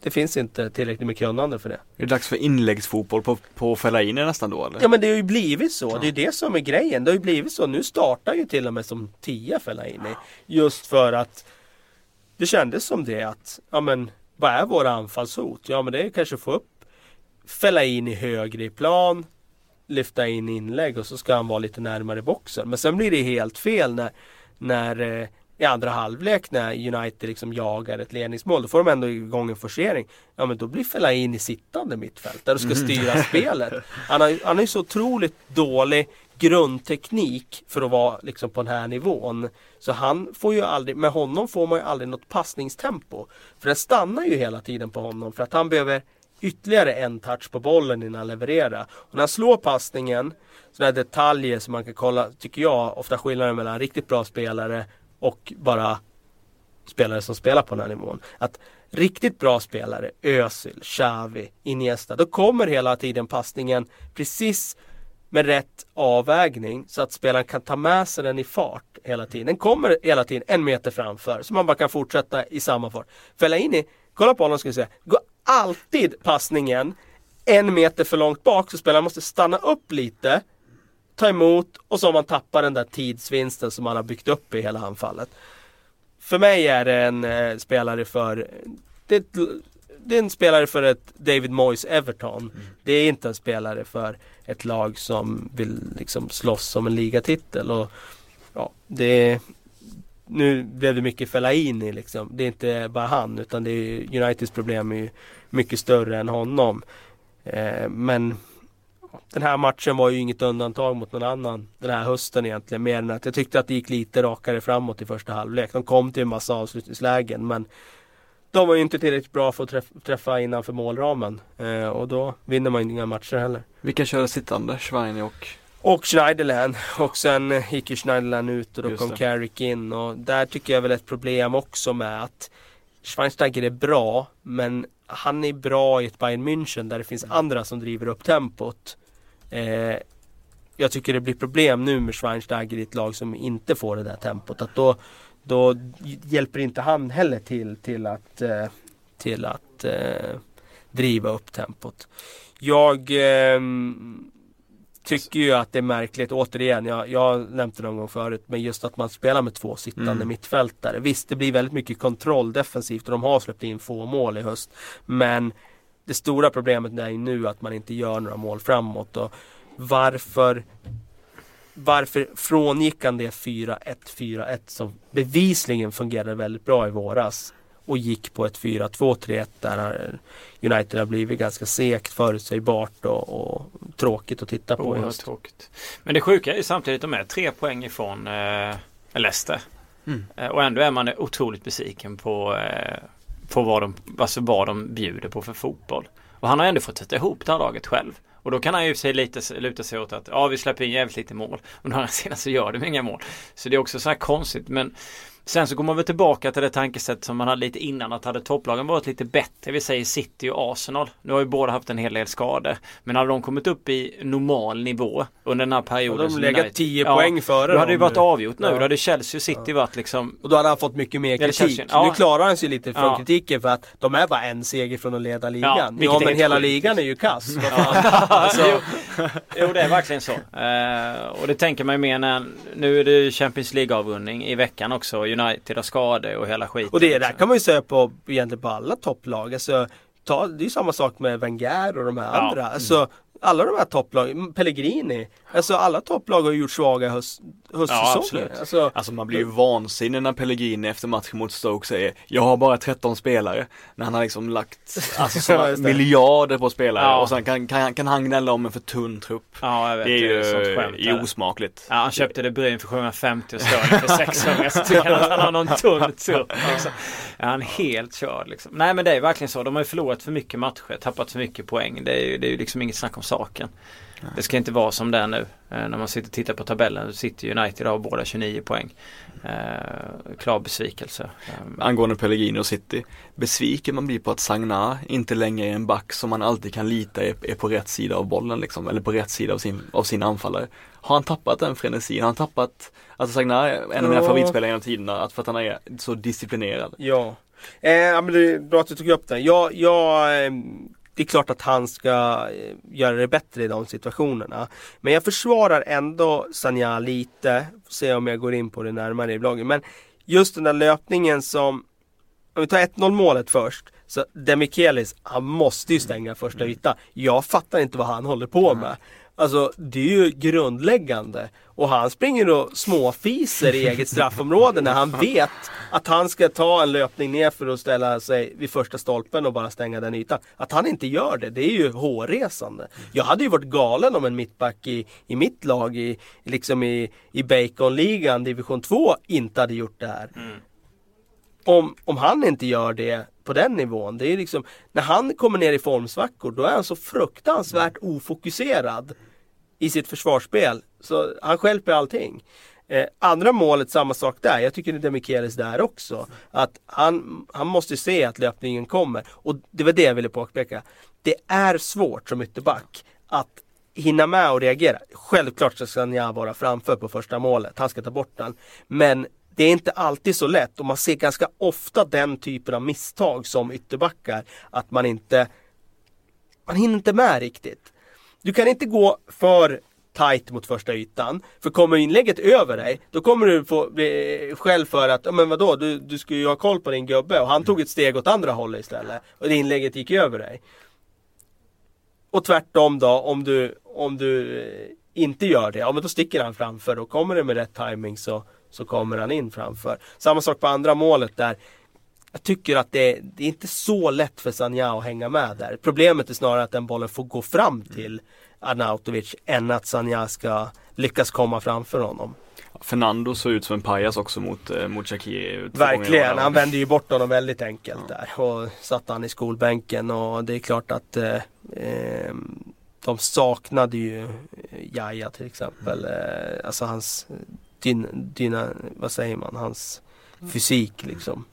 det finns inte tillräckligt med kunnande för det. Är det dags för inläggsfotboll på, på Fellaini nästan då eller? Ja men det har ju blivit så. Ja. Det är det som är grejen. Det har ju blivit så. Nu startar ju till och med som tia Fellaini. Just för att det kändes som det att, ja men vad är våra anfallshot? Ja men det är kanske få upp Fellaini högre i plan, lyfta in inlägg och så ska han vara lite närmare boxen. Men sen blir det helt fel när, när eh, i andra halvlek när United liksom jagar ett ledningsmål. Då får de ändå igång en forcering. Ja men då blir Fellaini sittande mittfältare och ska mm. styra spelet. Han har, han ju så otroligt dålig grundteknik för att vara liksom på den här nivån. Så han får ju aldrig, med honom får man ju aldrig något passningstempo. För det stannar ju hela tiden på honom för att han behöver ytterligare en touch på bollen innan han levererar. Och när han slår passningen, sådana detaljer som man kan kolla, tycker jag, ofta skillnaden mellan riktigt bra spelare och bara spelare som spelar på den här nivån. Att riktigt bra spelare, Özil, Xavi, Iniesta, då kommer hela tiden passningen precis med rätt avvägning så att spelaren kan ta med sig den i fart hela tiden. Den kommer hela tiden en meter framför så man bara kan fortsätta i samma fart. Fellaini, kolla på honom ska vi säga, går alltid passningen en meter för långt bak så spelaren måste stanna upp lite ta emot och så har man tappat den där tidsvinsten som man har byggt upp i hela anfallet. För mig är det en eh, spelare för det, det, är en spelare för ett David Moyes Everton. Mm. Det är inte en spelare för ett lag som vill liksom slåss om en ligatitel. Och, ja, det, nu blev det mycket Fellaini liksom. Det är inte bara han utan det är Uniteds problem är mycket större än honom. Eh, men den här matchen var ju inget undantag mot någon annan den här hösten egentligen. Mer än att jag tyckte att det gick lite rakare framåt i första halvlek. De kom till en massa avslutningslägen men de var ju inte tillräckligt bra för att träffa, träffa innanför målramen. Eh, och då vinner man ju inga matcher heller. Vilka körde sittande? Schweine och? Och Schneiderlin. Och sen gick ju Schneiderlin ut och då Just kom Carrick in. Och där tycker jag väl ett problem också med att Schweinsteiger är bra men han är bra i ett Bayern München där det finns andra som driver upp tempot. Eh, jag tycker det blir problem nu med Schweinsteiger i ett lag som inte får det där tempot. Att då, då hjälper inte han heller till till att, eh, till att eh, driva upp tempot. Jag eh, tycker ju att det är märkligt, återigen, jag, jag nämnt det någon gång förut, men just att man spelar med två sittande mm. mittfältare. Visst, det blir väldigt mycket kontroll defensivt och de har släppt in få mål i höst. Men det stora problemet är ju nu att man inte gör några mål framåt. Och varför varför frångick han det 4-1, 4-1 som bevisligen fungerade väldigt bra i våras och gick på ett 4-2-3-1 där United har blivit ganska segt, förutsägbart och, och tråkigt att titta på. Oerhört tråkigt. Men det sjuka är ju samtidigt att de är tre poäng ifrån eh, Leicester. Mm. Eh, och ändå är man otroligt besviken på, eh, på vad, de, alltså vad de bjuder på för fotboll. Och han har ändå fått sätta ihop det här laget själv. Och då kan han ju sig lite luta sig åt att ja vi släpper in jävligt lite mål. Och några senare så gör de inga mål. Så det är också så här konstigt men Sen så går man väl tillbaka till det tankesätt som man hade lite innan att hade topplagen varit lite bättre, vi säger City och Arsenal. Nu har ju båda haft en hel del skador. Men hade de kommit upp i normal nivå under den här perioden. Hade de legat 10 ja, poäng före Då hade det varit avgjort nu. Ja. Då hade Chelsea och City ja. varit liksom Och då hade han fått mycket mer kritik. Ja. Nu klarar han sig lite från ja. kritiken för att de är bara en seger från att leda ligan. Ja, men hela ligan är ju kass. alltså. jo, jo, det är verkligen så. Uh, och det tänker man ju mer när Nu är det Champions League-avrundning i veckan också. United har skador och hela skiten. Och det där kan man ju säga på egentligen på alla topplag. Alltså, ta, det är ju samma sak med Wenger och de här ja. andra. Alltså, alla de här topplagen, Pellegrini, alltså alla topplag har gjort svaga höst, höstsäsonger. Ja, alltså, alltså, man blir ju vansinnig när Pellegrini efter matchen mot Stoke säger Jag har bara 13 spelare. När han har liksom lagt alltså, miljarder på spelare ja. och sen kan, kan, kan han gnälla om en för tunn trupp. Ja, jag vet, det är ju är skämt, är osmakligt. Ja, han köpte det Bryn för 750 och Störning för 600. Så tycker han att han har någon tunn trupp. Liksom. Ja, han är helt körd liksom. Nej men det är verkligen så. De har ju förlorat för mycket matcher, tappat för mycket poäng. Det är ju, det är ju liksom inget snack om saken. Det ska inte vara som det är nu. Eh, när man sitter och tittar på tabellen. Sitter United har båda 29 poäng. Eh, klar besvikelse. Eh, Angående Pellegrino och City. Besviken man blir på att Sagna inte längre är en back som man alltid kan lita är, är på rätt sida av bollen liksom. Eller på rätt sida av sin, av sin anfallare. Har han tappat den frenesin? Har han tappat Alltså Sagna är en av mina favoritspelare genom tiderna. Att för att han är så disciplinerad. Ja. Eh, men det är bra att du tog upp det. Jag, jag eh, det är klart att han ska eh, göra det bättre i de situationerna. Men jag försvarar ändå Sanja lite. Får se om jag går in på det närmare i bloggen. Men just den där löpningen som om vi tar 1-0 målet först. Så Demikelis, han måste ju stänga första mm. ytan. Jag fattar inte vad han håller på med. Alltså det är ju grundläggande. Och han springer och småfiser i eget straffområde när han vet att han ska ta en löpning ner för att ställa sig vid första stolpen och bara stänga den ytan. Att han inte gör det, det är ju hårresande. Jag hade ju varit galen om en mittback i, i mitt lag, i, liksom i, i Baconligan, division 2, inte hade gjort det här. Mm. Om, om han inte gör det på den nivån. Det är liksom, när han kommer ner i formsvackor då är han så fruktansvärt ofokuserad i sitt försvarsspel. Så han skälper allting. Eh, andra målet, samma sak där. Jag tycker det är Mikaelis där också. Att han, han måste se att löpningen kommer. Och det var det jag ville påpeka. Det är svårt som ytterback att hinna med och reagera. Självklart ska Nya vara framför på första målet. Han ska ta bort den. Men det är inte alltid så lätt och man ser ganska ofta den typen av misstag som ytterbackar. Att man inte man hinner inte med riktigt. Du kan inte gå för tight mot första ytan. För kommer inlägget över dig, då kommer du få bli själv för att, men vadå, du, du ska ju ha koll på din gubbe. Och han tog ett steg åt andra hållet istället. Och det inlägget gick över dig. Och tvärtom då, om du, om du inte gör det, ja men då sticker han framför. Och kommer det med rätt timing så, så kommer han in framför. Samma sak på andra målet där. Jag tycker att det, det är inte så lätt för Sanja att hänga med där. Problemet är snarare att den bollen får gå fram till Arnautovic än att Sanja ska lyckas komma framför honom. Fernando såg ut som en pajas också mot, eh, mot Shakiri. Verkligen, han vände ju bort honom väldigt enkelt ja. där och satte han i skolbänken och det är klart att eh, eh, de saknade ju Jaja till exempel. Eh, alltså hans din, dina, vad säger man, hans fysik liksom.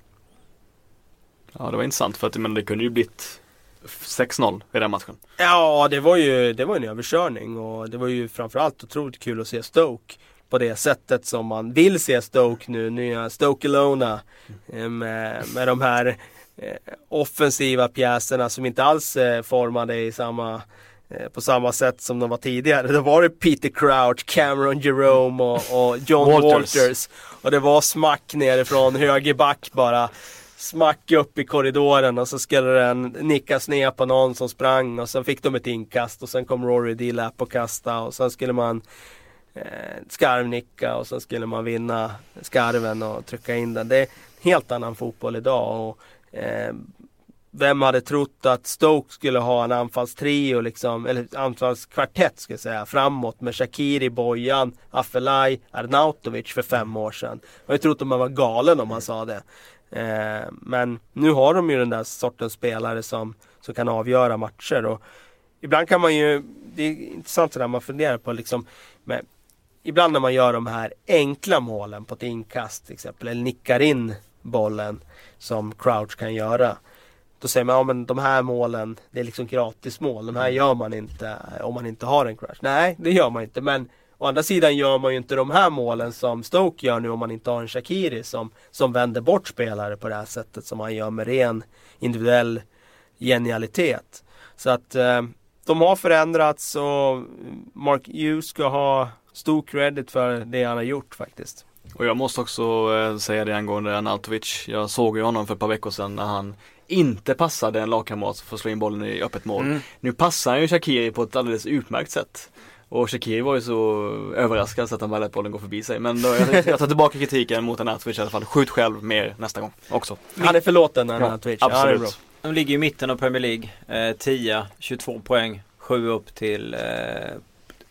Ja det var intressant för att men det kunde ju blivit 6-0 i den matchen. Ja det var ju det var en överkörning och det var ju framförallt otroligt kul att se Stoke på det sättet som man vill se Stoke nu. Nya Stoke Alona eh, med, med de här eh, offensiva pjäserna som inte alls är formade i samma Eh, på samma sätt som de var tidigare. Då var det Peter Crouch, Cameron Jerome och, och John Walters. Walters. Och det var smack nerifrån höger back bara. Smack upp i korridoren och så skulle den nickas ner på någon som sprang och sen fick de ett inkast och sen kom Rory D-Lap och kasta och sen skulle man eh, skarvnicka och sen skulle man vinna skarven och trycka in den. Det är en helt annan fotboll idag. Och, eh, vem hade trott att Stoke skulle ha en anfallstrio liksom, eller anfallskvartett ska jag säga, framåt med Shakiri, Bojan, Afelai, Arnautovic för fem år sedan. Jag hade trott att man var galen om man sa det. Eh, men nu har de ju den där sortens spelare som, som kan avgöra matcher. Och ibland kan man ju, det är intressant sådär man funderar på liksom, med, ibland när man gör de här enkla målen på ett inkast till exempel, eller nickar in bollen som Crouch kan göra. Då säger man, ja men de här målen, det är liksom gratismål. De här mm. gör man inte om man inte har en crash. Nej, det gör man inte. Men å andra sidan gör man ju inte de här målen som Stoke gör nu om man inte har en Shakiri som, som vänder bort spelare på det här sättet som han gör med ren individuell genialitet. Så att eh, de har förändrats och Mark Hughes ska ha stor credit för det han har gjort faktiskt. Och jag måste också eh, säga det angående Anatovic. Jag såg ju honom för ett par veckor sedan när han inte passade en lagkamrat för att slå in bollen i öppet mål. Mm. Nu passar han ju Shakiri på ett alldeles utmärkt sätt. Och Shakiri var ju så överraskad så att han bara lät bollen gå förbi sig. Men då, jag, jag tar tillbaka kritiken mot Anatovic i alla fall. Skjut själv mer nästa gång också. Han är förlåten Anatovic. Ja, absolut. Ja, De ligger i mitten av Premier League. Eh, 10, 22 poäng. 7 upp till eh,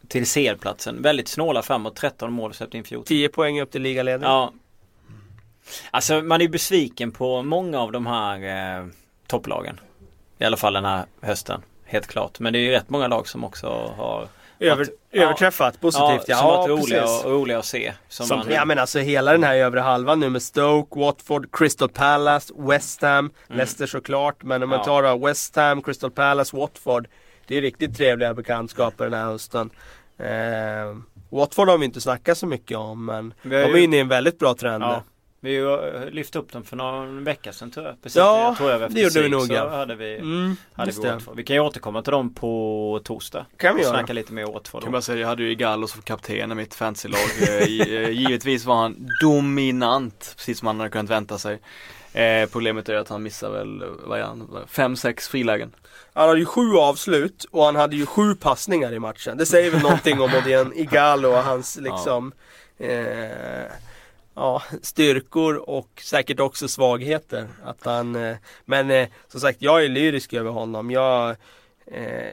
till CL-platsen. Väldigt snåla framåt, 13 mål släppt in 14. 10 poäng upp till ligaledning. Ja, Alltså man är besviken på många av de här eh, topplagen. I alla fall den här hösten. Helt klart. Men det är ju rätt många lag som också har Över, varit, överträffat ja, positivt. Ja, som ja, varit roliga, och, roliga att se. Som som, man, ja men alltså hela den här övre halvan nu med Stoke, Watford, Crystal Palace, West Ham, mm. Leicester såklart. Men om man tar då West Ham, Crystal Palace, Watford. Det är riktigt trevliga bekantskaper den här hösten. Eh, Watford har vi inte snackat så mycket om men de är inne i en väldigt bra trend. Ja. Vi lyfte upp dem för någon vecka sedan tror jag. Precis, ja, jag tror jag det gjorde vi nog ja. hade vi, mm, hade vi, vi kan ju återkomma till dem på torsdag. Kan vi och snacka lite mer Watford. Kan bara säga, jag hade ju Igallo som kapten i mitt fantasylag. Eh, eh, givetvis var han dominant, precis som man hade kunnat vänta sig. Eh, problemet är att han missar väl, vad är han, fem, sex frilägen. Han hade ju sju avslut och han hade ju sju passningar i matchen. Det säger väl någonting om både Igalo och hans liksom ja. eh, ja, styrkor och säkert också svagheter. Att han, eh, men eh, som sagt, jag är lyrisk över honom. Jag eh,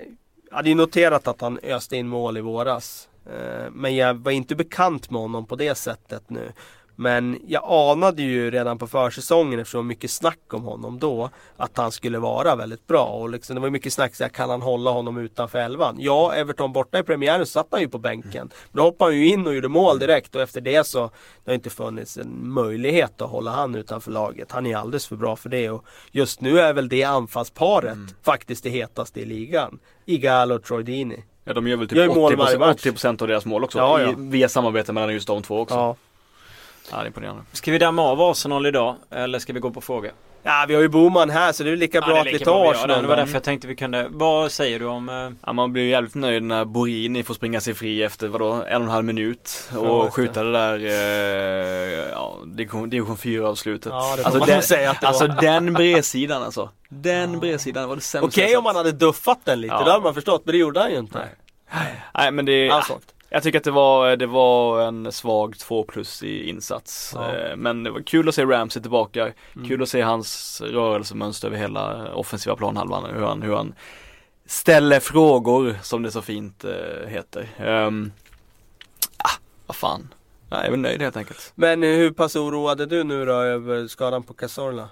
hade ju noterat att han öste in mål i våras. Eh, men jag var inte bekant med honom på det sättet nu. Men jag anade ju redan på försäsongen eftersom det var mycket snack om honom då att han skulle vara väldigt bra. Och liksom, det var mycket snack så här, kan han hålla honom utanför elvan? Ja, Everton borta i premiären så satt han ju på bänken. Men då hoppade han ju in och gjorde mål direkt och efter det så det har inte funnits en möjlighet att hålla han utanför laget. Han är alldeles för bra för det och just nu är väl det anfallsparet mm. faktiskt det hetaste i ligan. Igalo och Troy Dini. Ja de gör väl typ gör 80%, 80 av deras mål också. Ja, ja. via samarbete mellan just de två också. Ja. Ja, det är imponerande. Ska vi damma av Arsenal idag eller ska vi gå på fråga? Ja, vi har ju Boman här så det är lika Ja, bra det är att vi lika tar bra vi gör Arsenal. den. Det var därför jag tänkte vi kunde, vad säger du om eh, Ja, man blir ju jävligt nöjd när Borini får springa sig fri efter vadå, en och en halv minut Ja, och just skjuta det där, eh, ja, division, division 4 avslutet. Ja, det alltså man den, säga att det alltså var. den bredsidan alltså. Den bredsidan var det sämsta Okej jag om man sett. hade duffat den lite, Ja. då hade man förstått. Men det gjorde han ju inte. Nej men det, Alls svagt. Jag tycker att det var, det var en svag 2 plus i insats. Ja. Eh, Men det var kul att se Ramsey tillbaka. Mm. Kul att se hans rörelsemönster över hela offensiva planhalvan. Hur han, hur han ställer frågor som det så fint eh, heter. Um, ah, vad fan. Nej, jag är väl nöjd helt enkelt. Men hur pass oroad är du nu då över skadan på Cazorla?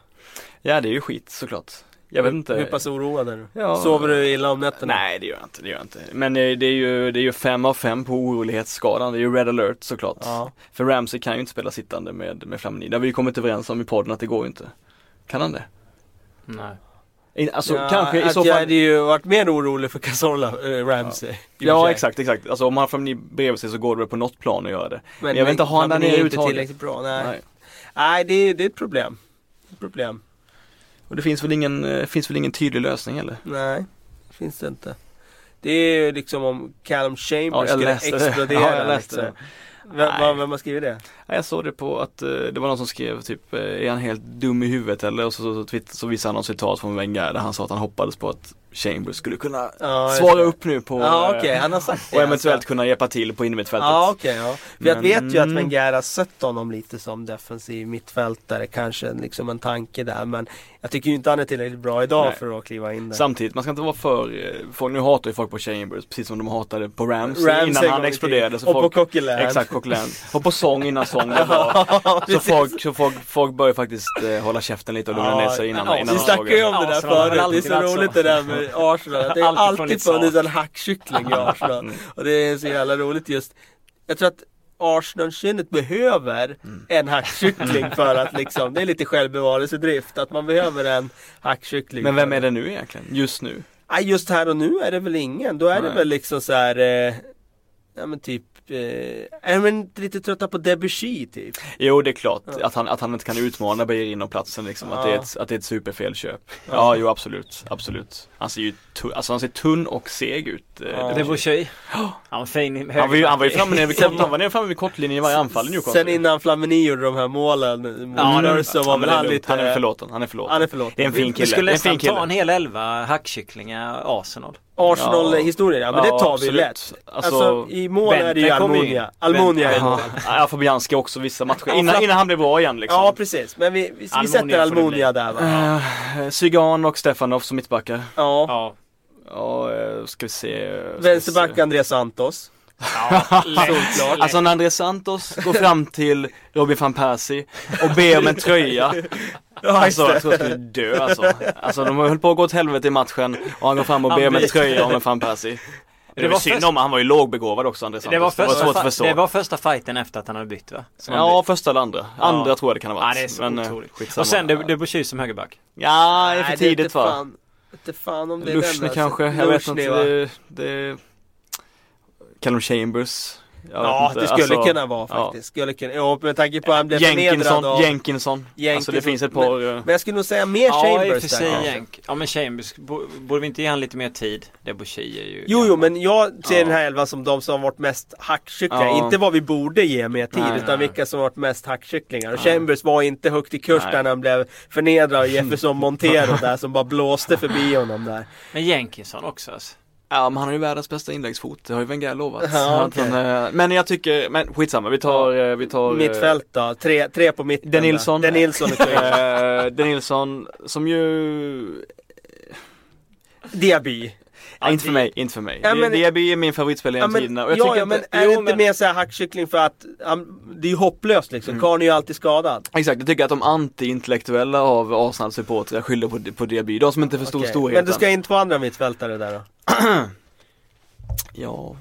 Ja det är ju skit såklart. Jag vet inte. Hur pass oroad är du? Ja. Sover du illa om nätterna? Nej det gör jag inte, det gör jag inte. Men eh, det är ju, det är ju fem av fem på orolighetsskadan. Det är ju red alert såklart. Ja. För Ramsey kan ju inte spela sittande med, med Flamini. Det har vi ju kommit överens om i podden att det går ju inte. Kan han det? nej. Alltså ja, kanske i så Jag fall. hade ju varit mer orolig för Cazorla, äh, Ramsey. och för Ja sig. exakt, exakt. Alltså om han har Flamini bredvid sig så går det väl på något plan att göra det. Men jag vill inte ha han där nere är inte tillräckligt bra. Nej, nej. Nej. det, är, det är ett problem. Ett problem. Och det finns väl ingen, eh, finns väl ingen tydlig lösning heller? Nej, finns det inte. Det är ju liksom om Callum Chambers Ja, skulle läste det. explodera. Ja, jag läste liksom. det. Vem, Nej. vem har skrivit det? Ja, Jag såg det på att eh, det var någon som skrev typ, eh, är han helt dum i huvudet eller? Och så, så, så, så visade han någon citat från Wenger där han sa att han hoppades på att Chambers skulle kunna Ja, svara upp nu på Ja okej, han har sagt och eventuellt alltså. kunna hjälpa till på innermittfältet. Ja okej, ja. För jag Men- vet ju att. Wenger har sett honom lite som defensiv mittfältare. Kanske liksom en tanke där. Men jag tycker ju inte han är tillräckligt bra idag Nej. för att kliva in där. Samtidigt, man ska inte vara för, eh, folk, nu hatar ju folk på Chambers precis som de hatade på Ramsey innan han exploderade. Och folk, på Coquelin. Exakt, Coquelin. Och på sång innan sång var bra. Så folk, så folk, folk börjar faktiskt eh, hålla käften lite och lugna ner sig innan, ja, innan Vi de snackade ju om det där förut. Det är så roligt det där med Arsenal. Det har Alltid funnits en hackkyckling i Arsenal. Mm. Och det är så jävla roligt just. Jag tror att Arsenal-kynnet behöver Mm. en hackkyckling för att liksom, det är lite självbevarelsedrift. Att man behöver en hackkyckling. Men vem är det nu egentligen, just nu? Nej, just här och nu är det väl ingen. Då är det Nej. väl liksom så här. Eh, ja men typ. Eh, är de inte lite trötta på Debussy typ? Jo det är klart, Ja. att, han, att han inte kan utmana Beijerin om platsen liksom, att, det är Ja. ett, att det är ett superfelköp. Ja, Ja. jo absolut, absolut. Han ser ju tunn, alltså han ser tunn och seg ut. eh, Ja. Det var tjej. Han var fin Han var ju, han var ju framme nere vid, kort, han var nere framme vid kortlinjen i varje anfall i Newcastle. Sen innan Flamini gjorde de här målen mot Ja, det- så var Ja, men väl han lite... Han är förlåten, han är förlåten. Han är förlåten. Det är en fin Vi kille, skulle en fin nästan ta en hel elva hackkycklingar Arsenal. Arsenal-historia, ja men det tar vi absolut. lätt. Alltså, Alltså, i mål är det ju i Jaha. mål. Ja, Fabianski också vissa matcher. Ja, Innan, innan han blev bra igen liksom. Ja precis, men vi, vi, vi sätter bli. där va? Eh, Zygan och Stefanov som mittbackar. Ja. Ja. Ja, eh, ska vi se. ska vi Vänsterback se. Andreas Santos. Solklart. Alltså när Andrés Santos går fram till Robin van Persie och ber om en tröja. Ja, Alltså jag tror jag skulle dö alltså. Alltså de höll på att gå åt helvete i matchen och han går fram och ber om en tröja om en van Persie. Det, Det var synd först- om han var ju lågbegåvad också Andrés Santos. Det var, det var svårt första, att förstå. det var första fighten efter att han hade bytt va? Som Ja, bytt. första eller andra. Andra tror jag det kan ha Ja varit. det är så Men, eh, otroligt. skitsamma. Och sen Debussy som högerback. Ja, det är för tidigt va? inte fan om det är Lushny den kanske, alltså. jag vet Lushny, inte. Det, det... Callum Chambers. Ja, vet det inte. skulle Alltså, kunna vara ja. faktiskt. Skulle kunna, ja, med tanke på att han blev Jenkinson, av... Jenkinson. Alltså det Jenkinson. finns ett par. eh, Men jag skulle nog säga mer Ja Chambers för där sig kanske. Jenk. Ja men Chambers, bo- borde vi inte ge han lite mer tid? Debussy är ju Jo, jo, gammal. men jag ser Ja. den här elvan som de som har varit mest hackkycklingar. Ja. Inte vad vi borde ge mer tid, Nej, utan nej. vilka som har varit mest hackkycklingar. Och. Chambers var inte högt i kurs Nej. där när han blev förnedrad av Jefferson Montero där som bara blåste förbi honom där. Men Jenkinson också alltså. Ja men han har ju världens bästa inläggsfot, det har ju Wenger lovat. Ja, okej. han, eh, men jag tycker, men skitsamma, vi tar, eh, vi tar eh, Mittfält då, tre, tre på mitten. Den Nilsson. Den Nilsson eh, Den Nilsson som ju Diaby. Ja, inte för mig, inte för mig. Ja, men- Diaby är min favoritspelare Ja genom men, tiderna och jag ja, ja, men att, är jo, det inte men- mer såhär hackkyckling för att han, det är ju hopplöst liksom. Mm. Karln är ju alltid skadad. Exakt, jag tycker att de anti-intellektuella av Arsenal-supportrar skyller på, på Diaby, de som inte förstod Okej. storheten. Men du ska in två andra mittfältare där då? Ja,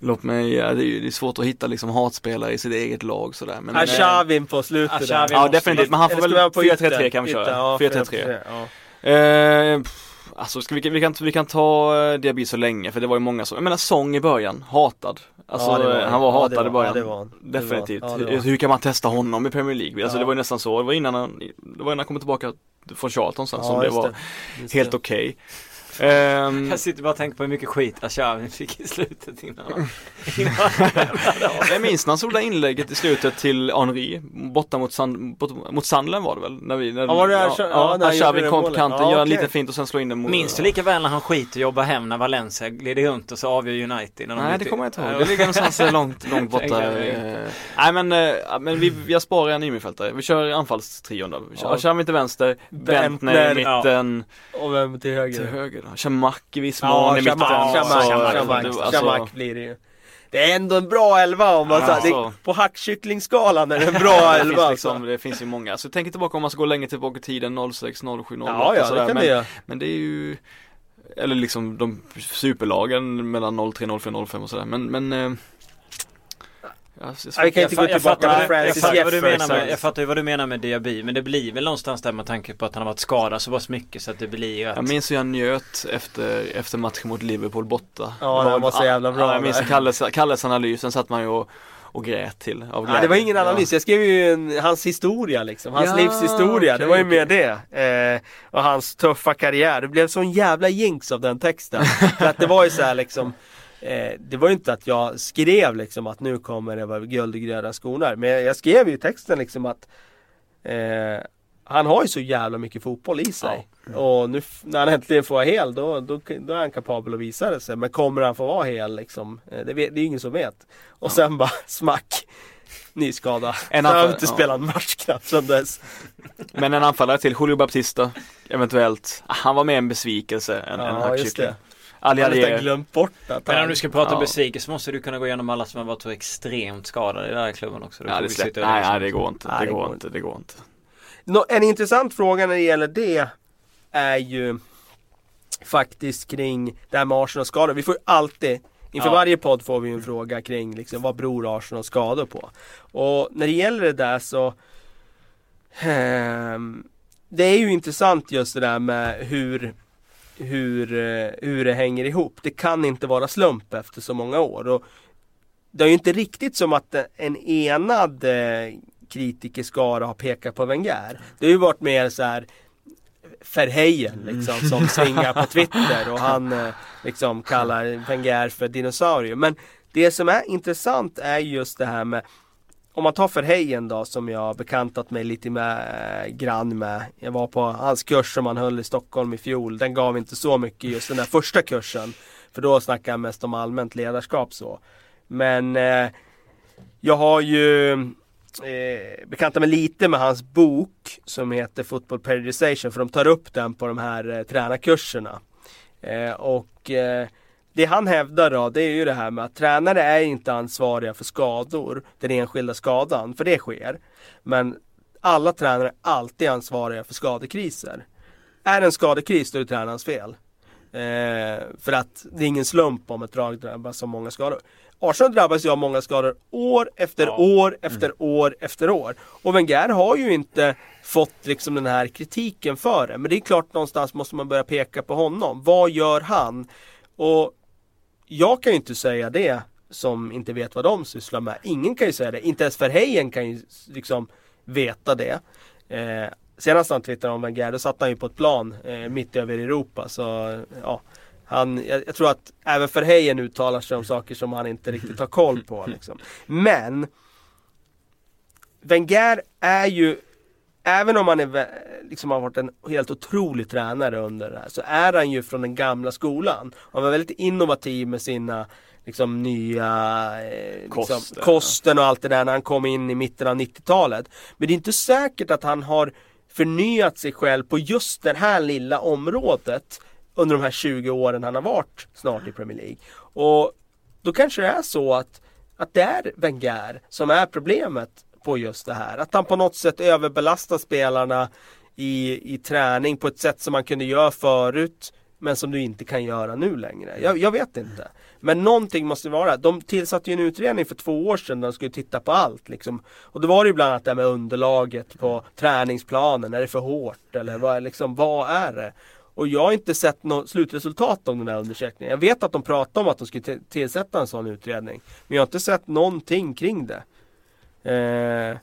låt mig, ja, det är ju det är svårt att hitta liksom hatspelare i sitt eget lag sådär. Men, Arshavin på slutet Arshavin där. Ja definitivt, men han får väl vi ha på 4-3-3 ytter? kan vi köra. ja, 4-3-3. Alltså ska vi, vi, kan, vi kan ta eh, Diaby så länge för det var ju många som, jag menar Sång i början, hatad. Alltså Ja, det var- han var ja, hatad det i var- början. ja, det var. Det var- Definitivt. det var hur, hur kan man testa honom i Premier League? Alltså det var ju nästan så, det var innan han, det var innan han kom tillbaka från Charlton sen som det var Just helt det. okej. Ehm, Jag sitter bara och tänker på hur mycket skit Ashavin fick i slutet innan han, innan han. Jag minns när han såg det inlägget i slutet till Henri, borta mot, Sand, bort, mot Sandlen var det väl? När vi, när, Ja, var det Arsha- ja, Xavi det kom på kanten, Ja, gör en liten fint och sen slår in den mot Minns du lika väl när han skiter och jobbar hem när Valencia glider runt och så avgör United? När de Nej det kommer jag inte ihåg, Ja, det ligger någonstans långt, långt borta. Jag. eh. Nej men, eh, men vi, har sparat en innermittfältare, vi kör anfallstrion då. Vi kör, Ja. till vänster, Bentner, i ja. mitten, Och vem till höger? till höger då. Shamak i viss mån i mitten. Shamak, eh, det- alltså, blir det ju. Det är ändå en bra elva om man Ja, så det, så. På hackkycklingskalan är det en bra det, elva alltså. liksom, det finns ju många, så tänk tillbaka om man ska gå längre tillbaka i tiden 06, 07, 08 Ja, ja, sådär. det men, göra. men det är ju Eller liksom de superlagen mellan 03, 04, 05 och sådär men, men ja, jag, Jag, jag, fattar, jag, Francis fattar vad du menar med, jag fattar ju vad du menar med Diaby Men det blir väl någonstans där med tanke på att han har varit skadad så pass mycket så att det blir ju att jag minns hur jag njöt efter, efter matchen mot Liverpool borta Ja, den var så jävla bra ja, Jag minns. Kalles, Kalles analys, sen satt man ju och, och grät till av Ja, glädje. det var ingen analys, Ja. jag skrev ju en, hans historia liksom, hans Ja, livshistoria, det okej, var ju mer det. Eh, och hans tuffa karriär, det blev sån jävla jinx av den texten. För att det var ju så här liksom eh, Det var ju inte att jag skrev liksom att nu kommer det vara guld i gröna skonar. Men jag skrev ju texten liksom att eh, Han har ju så jävla mycket fotboll i sig. Och nu när han äntligen får vara hel då, då, då är han kapabel att visa det sig. Men kommer han få vara hel liksom? Eh, det, vet, det är ingen som vet. Och sen bara smack! Ny skada. En En han har anfall- inte ja. spelat en match knappt sedan dess. Men en anfallare till, Julio Baptista Eventuellt, Han var med en besvikelse än, Ja, just hackkyckling det. Ali Jag har glömt bort att Men om du ska prata Ja. besvikelse måste du kunna gå igenom alla som har varit så extremt skadade i den här klubben också. Ja det nej, liksom- nej det går inte, Nej, det, det går går inte, det går inte Nå, en intressant fråga när det gäller det är ju faktiskt kring det här med Arsenal skador. Vi får ju alltid Inför Ja. varje podd får vi en fråga kring liksom, vad beror Arsenal skador på? Och när det gäller det där så ehm, Det är ju intressant just det där med hur hur, eh, hur det hänger ihop. Det kan inte vara slump efter så många år. Och det är ju inte riktigt som att en enad eh, kritikerskara har pekat på Wenger. Det har ju varit mer så här Verheyen liksom som svingar på Twitter och han eh, liksom kallar Wenger för dinosaurie. Men det som är intressant är just det här med om man tar Verheyen då som jag har bekantat mig lite med, eh, grann med. Jag var på hans kurs som han höll i Stockholm i fjol. Den gav inte så mycket just den där första kursen. För då snackar jag mest om allmänt ledarskap så. Men eh, jag har ju eh, bekantat mig lite med hans bok som heter Football Periodization för de tar upp den på de här eh, tränarkurserna. Eh, och eh, det han hävdar då det är ju det här med att tränare är inte ansvariga för skador, den enskilda skadan, för det sker. Men alla tränare är alltid ansvariga för skadekriser. Är det en skadekris då är det tränarens fel. Eh, för att det är ingen slump om ett lag drabbas av många skador. Arsenal drabbas ju av många skador år efter Ja. år efter år efter år. Och Wenger har ju inte fått liksom den här kritiken för det. Men det är klart någonstans måste man börja peka på honom. Vad gör han? Och jag kan ju inte säga det som inte vet vad de sysslar med. Ingen kan ju säga det. Inte ens Verheyen kan ju liksom veta det. Eh, senast han twittrade om Wenger, då satt han ju på ett plan eh, mitt över Europa. Så ja, han, jag, jag tror att även Verheyen uttalar sig om saker som han inte riktigt har koll på. Liksom. Men Wenger är ju Även om han är, liksom har varit en helt otrolig tränare under det här så är han ju från den gamla skolan. Han var väldigt innovativ med sina liksom nya eh, liksom, kosten och allt det där när han kom in i mitten av 90-talet. Men det är inte säkert att han har förnyat sig själv på just det här lilla området under de här 20 åren han har varit snart i Premier League. Och då kanske det är så att, att det är Wenger som är problemet på just det här. Att han på något sätt överbelastar spelarna i, i träning på ett sätt som man kunde göra förut men som du inte kan göra nu längre. Jag, jag vet inte. Men någonting måste det vara. De tillsatte ju en utredning för två år sedan där de skulle titta på allt. Liksom. Och då var det ju bland annat det här med underlaget på träningsplanen. Är det för hårt eller vad, liksom, vad är det? Och jag har inte sett något slutresultat av den här undersökningen. Jag vet att de pratade om att de skulle tillsätta en sån utredning. Men jag har inte sett någonting kring det. Eh,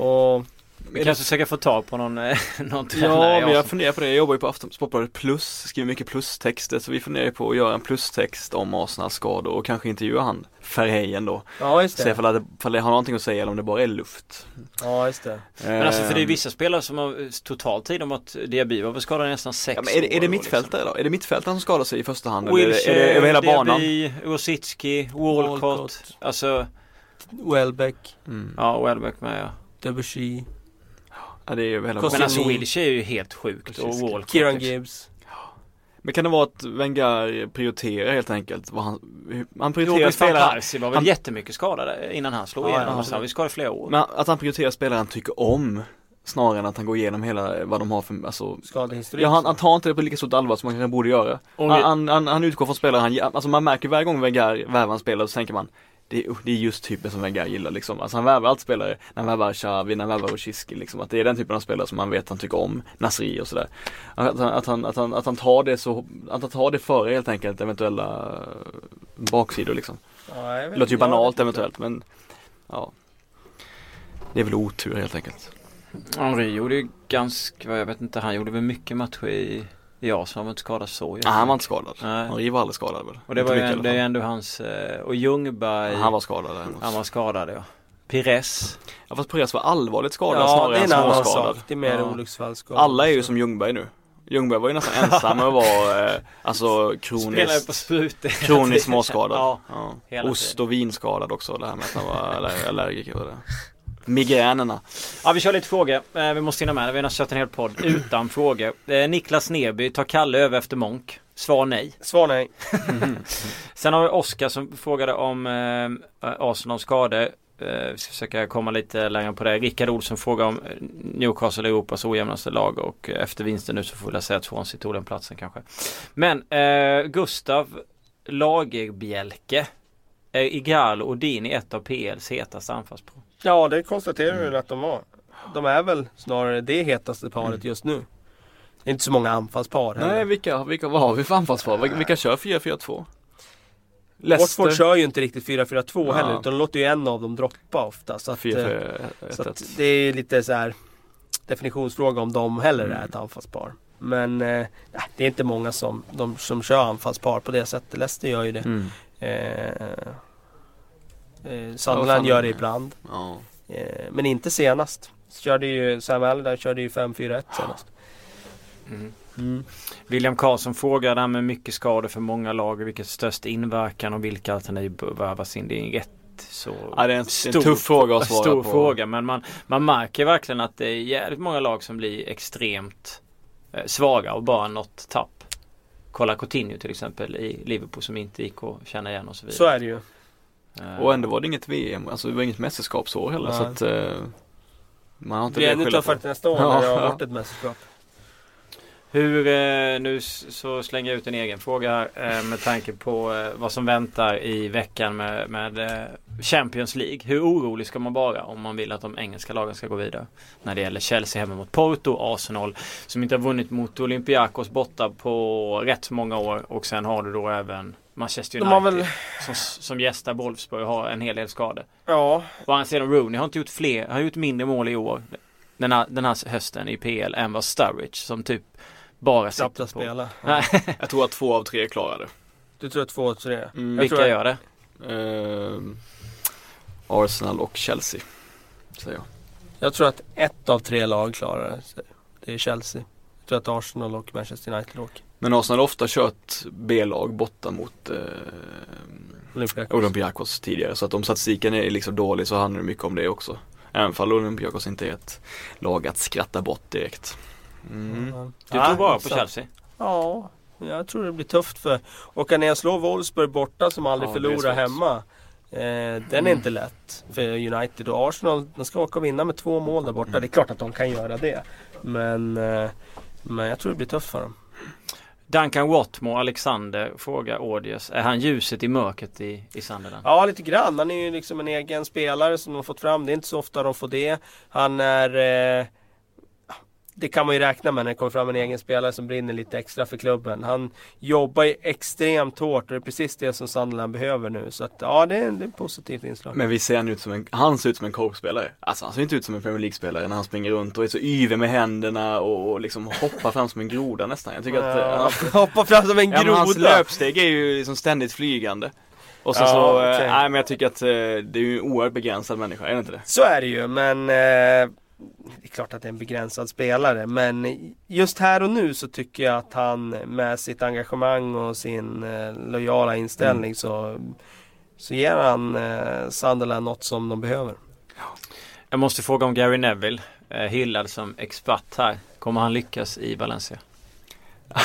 och vi kanske försöka få tag på någon, eh, någon tränare. Ja, men jag funderar på det. Jag jobbar ju på Sportbladet Plus, skriver mycket plustexter. Så vi funderar på att göra en plustext om Arsenals skador och kanske intervjua han Ferheyen då. Ja, just det. Se ifall det, ifall det har någonting att säga eller om det bara är luft. Ja, just det. Men alltså för det är vissa spelare som har totalt tid om att Diaby var skadad i nästan sex ja, men är det, är det mittfältare liksom. då? Är det mittfältaren som skadar sig i första hand? Wilshire, eller är det över hela Diaby, banan? Rosicki, Walcott, Walcott. Alltså Welbeck. Mm. Ja, Welbeck med ja. Debussy. Ja, det är ju hela Men alltså Wilshire är ju helt sjukt och Walcott. Kieran. Gibbs. Men kan det vara att Wenger prioriterar helt enkelt? Vad han, han prioriterar spelare. var väl han, jättemycket skadad innan han slog igenom. Ja, ja. Han var skadad flera år. Men att han prioriterar spelare han tycker om. Snarare än att han går igenom hela vad de har för, alltså Skadehistorik. Ja han, han tar inte det på lika stort allvar som man kanske borde göra. Han, han, han, utgår från spelare han, alltså man märker varje gång Wenger värvar en spelare så tänker man det, det är just typen som Wenger gillar liksom. Alltså han värvar alltid spelare, när han värvar Xavi, när han värvar Rosicki liksom. Att det är den typen av spelare som man vet han tycker om, Nasri och sådär. Att, han, att, han, att, han, att han tar det så, att han tar det före helt enkelt eventuella baksidor liksom. Ja, det låter ju banalt eventuellt men ja. Det är väl otur helt enkelt. Henri gjorde ju ganska, jag vet inte, han gjorde väl mycket matcher i Ja, så han var inte skadad så Nej, han var inte skadad. Nej. Henri var aldrig skadad väl? Och det var ju ändå, det är ändå hans, eh, och Ljungberg Han var skadad däremot. Han var skadad ja. Pires Ja fast Pires var allvarligt skadad ja, snarare än småskadad. Sak. Det är mer ja. olycksfallsskadad. Alla är ju som Ljungberg nu. Ljungberg var ju nästan ensam och var eh, alltså kroniskt, på sprut kroniskt småskadad. ja, ja. Ost och vinskadad också det här med att han var allergiker och det. Migränerna. Ja vi kör lite frågor. Eh, vi måste hinna med. Vi har kört en hel podd utan frågor. Eh, Niklas Neby, tar Kalle över efter Monk? Svar nej. Svar nej. Sen har vi Oskar som frågade om eh, Arsenals skador. Eh, vi ska försöka komma lite längre på det. Rickard Olsson frågar om Newcastle Europas ojämnaste lag och efter vinsten nu så får vi säga att Swansea tog den platsen kanske. Men eh, Gustav Lagerbjälke är Igalo och Dini ett av PLs hetaste anfallsprov. Ja, det konstaterar vi mm. att de var. De är väl snarare det hetaste paret mm. just nu. Det är inte så många anfallspar heller. Nej, vilka, vilka, vad har vi för anfallspar? Vilka kör 4-4-2? Watford kör ju inte riktigt 4-4-2 ja. heller utan de låter ju en av dem droppa ofta. Så, att, 4, 4, 1, så att det är lite så här definitionsfråga om de heller mm. är ett anfallspar. Men eh, det är inte många som, de, som kör anfallspar på det sättet. Leicester gör ju det. Mm. Eh, Eh, Sunderland gör det ibland. Ja. Eh, men inte senast. Körde ju, Sam Allardyce körde ju 5-4-1 senast. Mm. Mm. William Karlsson frågar där med mycket skador för många lag. Vilket störst inverkan och vilka alternativ bör värvas in? Det är en rätt så ja, det är en, stor, en tuff fråga att svara stor på. fråga men man, man märker verkligen att det är jävligt många lag som blir extremt eh, svaga och bara något tapp. Kolla Coutinho till exempel i Liverpool som inte gick att känna igen och så vidare. Så är det ju. Och ändå var det inget VM, alltså det var inget mästerskapsår heller Nej. så att uh, Man har inte det blir ännu tuffare till nästa år när det har varit ett mästerskap. Hur, eh, nu så slänger jag ut en egen fråga här eh, med tanke på eh, vad som väntar i veckan med, med Champions League. Hur orolig ska man vara om man vill att de engelska lagen ska gå vidare? När det gäller Chelsea hemma mot Porto, Arsenal som inte har vunnit mot Olympiakos borta på rätt många år och sen har du då även Manchester United väl... som, som gästar Wolfsburg har en hel del skador. Ja. Och han säger Rooney har inte gjort fler, har gjort mindre mål i år den här, den här hösten i PL än vad Sturridge som typ bara sitter på. spela. Ja. jag tror att två av tre klarar det. Du tror att två av tre? Mm. Vilka tror gör det? Uh, Arsenal och Chelsea. Säger jag. Jag tror att ett av tre lag klarar det. Det är Chelsea. Jag tror att Arsenal och Manchester United åker. Men Arsenal har ofta kört B-lag borta mot eh, Olympiakos. Olympiakos tidigare. Så att om statistiken är liksom dålig så handlar det mycket om det också. Även fall Olympiakos inte är ett lag att skratta bort direkt. Mm. Du tror bara på Chelsea? Ja, jag tror det blir tufft för åka ner och slå Wolfsburg borta som aldrig ja, förlorar hemma. Eh, den är mm. inte lätt för United och Arsenal. De ska åka och vinna med två mål där borta. Det är klart att de kan göra det. Men, eh, men jag tror det blir tufft för dem. Duncan Watmore, Alexander, frågar Audius. Är han ljuset i mörkret i, i Sunderland? Ja, lite grann. Han är ju liksom en egen spelare som de har fått fram. Det är inte så ofta de får det. Han är... Eh, det kan man ju räkna med när det kommer fram en egen spelare som brinner lite extra för klubben. Han jobbar ju extremt hårt och det är precis det som Sunderland behöver nu. Så att ja, det är, det är ett positivt inslag. Men vi ser han ut som en, han ser ut som en korpspelare. Alltså han ser inte ut som en Premier League-spelare när han springer runt och är så yvig med händerna och, och liksom hoppar fram som en groda nästan. Jag tycker att ja, han, hoppa fram som en ja, men hans groda. löpsteg är ju liksom ständigt flygande. Och så, Ja, så, eh, okej. nej men jag tycker att eh, det är ju en oerhört begränsad människa, är det inte det? Så är det ju, men eh, det är klart att det är en begränsad spelare. Men just här och nu så tycker jag att han med sitt engagemang och sin eh, lojala inställning så, så ger han eh, Sunderland något som de behöver. Jag måste fråga om Gary Neville. Hyllad som expert här. Kommer han lyckas i Valencia?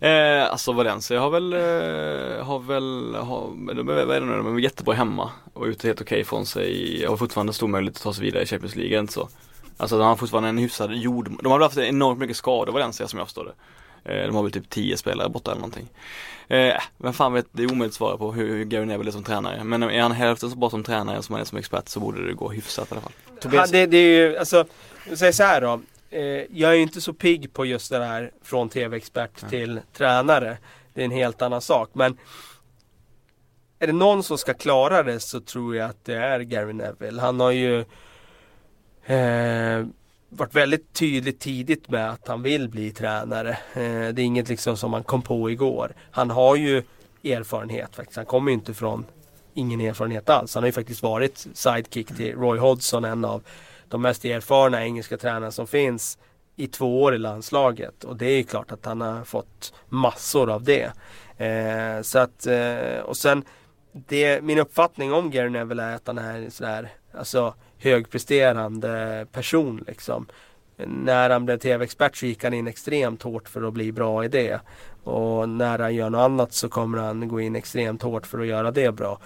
Eh, alltså Valencia har väl, eh, har väl, har, de är, vad är det nu, de är jättebra hemma och ute helt okej från sig, har fortfarande stor möjlighet att ta sig vidare i Champions League, inte så? Alltså de har fortfarande en hyfsad jord, de har väl haft enormt mycket skador Valencia som jag förstår det. Eh, de har väl typ 10 spelare borta eller någonting. Eh, vem fan vet, det är omöjligt att svara på hur, hur Gary Neville är som tränare. Men är han hälften så bra som tränare som han är som expert så borde det gå hyfsat i alla fall. Han, det, det är ju, alltså, säger så här då. Eh, jag är ju inte så pigg på just det här från tv-expert till tränare. Det är en helt annan sak. Men är det någon som ska klara det så tror jag att det är Gary Neville. Han har ju eh, varit väldigt tydligt tidigt med att han vill bli tränare. Eh, det är inget liksom som han kom på igår. Han har ju erfarenhet faktiskt. Han kommer ju inte från ingen erfarenhet alls. Han har ju faktiskt varit sidekick till Roy Hodgson, en av de mest erfarna engelska tränarna som finns i två år i landslaget. Och det är ju klart att han har fått massor av det. Eh, så att, eh, och sen det, min uppfattning om Gary Neville är att han är en sådär, alltså högpresterande person liksom. När han blev tv-expert så gick han in extremt hårt för att bli bra i det. Och när han gör något annat så kommer han gå in extremt hårt för att göra det bra.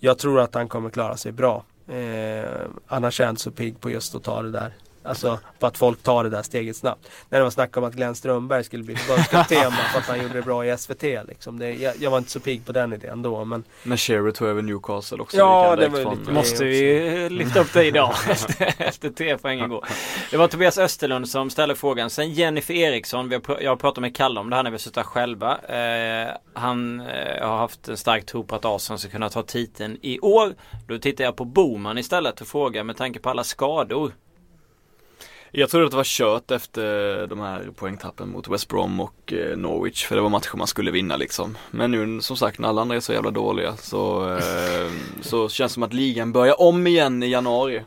Jag tror att han kommer klara sig bra. Eh, annars är jag inte så pigg på just att ta det där. Alltså på att folk tar det där steget snabbt. När det var snack om att Glenn Strömberg skulle bli förbundskapten för att han gjorde det bra i SVT. Liksom. Det, jag, jag var inte så pigg på den idén då. Men När Shearer tog över Newcastle också. Ja, det var ju lite- Måste vi lyfta upp det idag efter, efter tre poäng igår. Det var Tobias Österlund som ställde frågan. Sen Jennifer Eriksson. Vi har, pr- jag har pratat med Kalle om det här när vi suttit själva. Eh, han eh, har haft en stark tro på att Arsenal ska kunna ta titeln i år. Då tittar jag på Boman istället och frågar med tanke på alla skador. Jag trodde att det var kört efter de här poängtappen mot West Brom och eh, Norwich för det var matcher man skulle vinna liksom. Men nu som sagt när alla andra är så jävla dåliga så, eh, så känns det som att ligan börjar om igen i januari.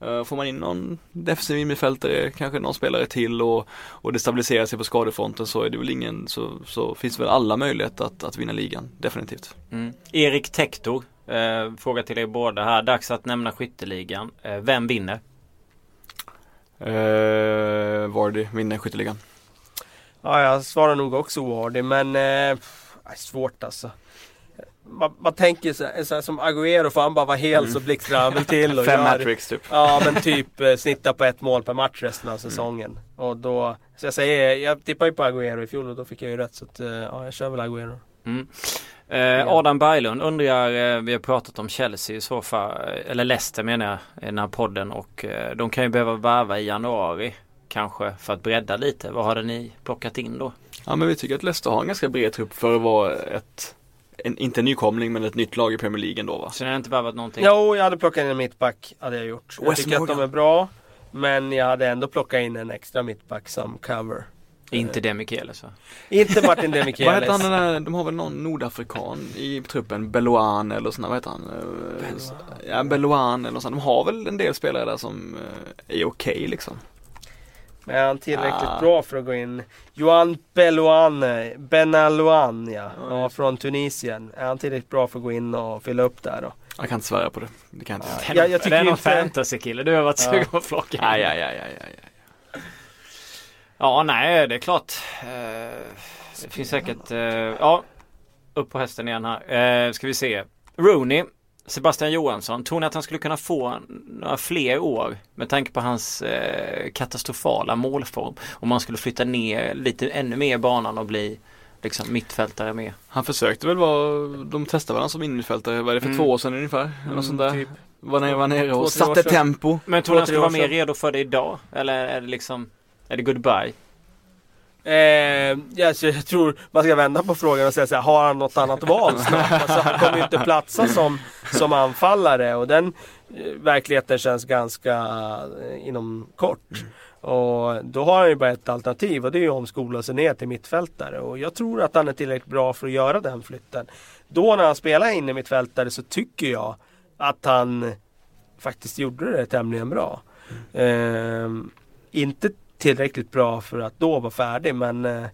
Eh, får man in någon defensiv innerfältare, kanske någon spelare till och, och det stabiliserar sig på skadefronten så är det väl ingen, så, så finns väl alla möjligheter att, att vinna ligan, definitivt. Mm. Erik Tektor. Eh, fråga till er båda här. Dags att nämna skytteligan. Eh, vem vinner? Eh, Vardy vinner skytteligan. ja, jag svarar nog också Wardy. Men eh, svårt alltså. Man, man tänker så här, så här som Agüero får han bara vara hel så blixtrar han väl till och Fem gör- hattricks typ. Ja men typ eh, snitta på ett mål per match resten av säsongen. Och då, så jag säger, jag tippade ju på Agüero i fjol och då fick jag ju rätt så att, eh, ja jag kör väl Agüero. Mm. Eh, Adam Berglund undrar, eh, vi har pratat om Chelsea i så fall, eh, eller Leicester menar jag, i den här podden och eh, de kan ju behöva värva i januari kanske för att bredda lite. Vad hade ni plockat in då? Ja men vi tycker att Leicester har en ganska bred trupp för att vara ett, en, inte en nykomling men ett nytt lag i Premier League ändå va? Så ni har inte värvat någonting? Jo, jag hade plockat in en mittback, hade jag gjort. Jag tycker att Morgan. de är bra. Men jag hade ändå plockat in en extra mittback som cover. Inte Demichelis va? Inte Martin Vad heter han Demichelis. den där, de har väl någon nordafrikan i truppen, Belouan eller sådär, vad heter han? Belouan. Ja, Belouan eller sånt. De har väl en del spelare där som eh, är okej liksom. Men är han tillräckligt Ah. bra för att gå in? Johan Belouane, Benalouan ja. ja. Från Tunisien. Är han tillräckligt bra för att gå in och fylla upp där då? Jag kan inte svära på det. Det kan jag inte. Är Jag- jag tycker det är någon inte- fantasy-kille du har varit Ja. sugen på att plocka in. Aj, aj, aj, aj, aj. Ja, nej, det är klart. Eh, det finns säkert, eh, ja, upp på hästen igen här. Eh, ska vi se. Rooney, Sebastian Johansson. Tror ni att han skulle kunna få några fler år med tanke på hans katastrofala målform? Om man skulle flytta ner lite ännu mer i banan och bli liksom mittfältare med. Han försökte väl vara, de testade varandra som innermittfältare, vad är det för Mm. två år sedan ungefär? Eller något sånt där. typ. Var nere, var nere och satte tempo. Men tror du han ska vara mer redo för det idag? Eller är det liksom Är det goodbye? Eh, ja, så jag tror man ska vända på frågan och säga så här, har han något annat val snart? Alltså, han kommer ju inte platsa som, som anfallare och den eh, verkligheten känns ganska eh, inom kort. Och då har han ju bara ett alternativ och det är ju att omskola sig ner till mittfältare och jag tror att han är tillräckligt bra för att göra den flytten. Då när han spelar inne mittfältare så tycker jag att han faktiskt gjorde det tämligen bra. Ehm, inte tillräckligt bra för att då vara färdig men eh,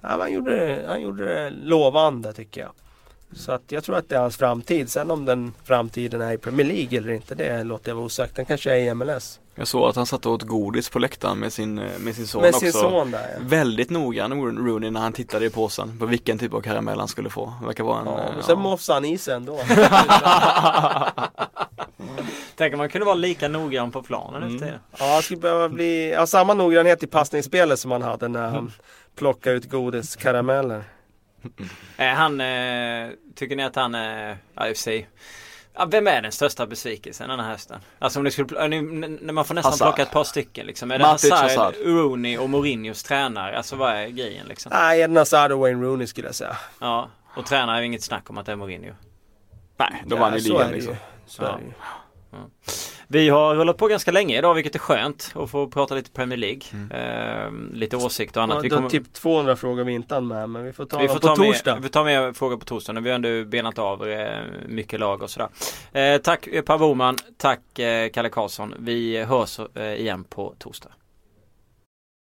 han, gjorde det, han gjorde det lovande tycker jag. Så att jag tror att det är hans framtid. Sen om den framtiden är i Premier League eller inte det låter jag vara osagt. Den kanske är i MLS. Jag såg att han satt och åt godis på läktaren med sin, eh, med sin son Med också. sin son där ja. Väldigt noggrann Rooney när han tittade i påsen på vilken typ av karamell han skulle få. Det verkar vara en... ja eh, men sen ja. mofsade han i sig ändå. Tänk om man kunde vara lika noggrann på planen Mm. efter det. ja, han skulle behöva bli, ha samma noggrannhet i passningsspelet som han hade när han plockade ut godiskarameller. Är han, eh, tycker ni att han är, ja i och för sig Ja, vem är den största besvikelsen den här hösten? Alltså om det skulle, äh, ni- när man får nästan Hazard. plocka ett par stycken liksom. Är det Matic, Hazard, Hazard. Rooney och Mourinhos tränare? Alltså vad är grejen liksom? Nej, Eden Hazard och Wayne Rooney skulle jag säga. Ja, och tränare är ju inget snack om att det är Mourinho. Nej, då vann ju så ligan liksom. Är Ja. Vi har rullat på ganska länge idag vilket är skönt att få prata lite Premier League. Eh, lite åsikt och annat. Ja, Vi kommer, typ 200 frågor vi inte hann med men vi får ta vi dem får på ta torsdag. med, vi tar med frågor på torsdag när vi har ändå benat av eh, mycket lag och sådär. Eh, tack Per Boman, tack eh, Kalle Karlsson. Vi hörs eh, igen på torsdag.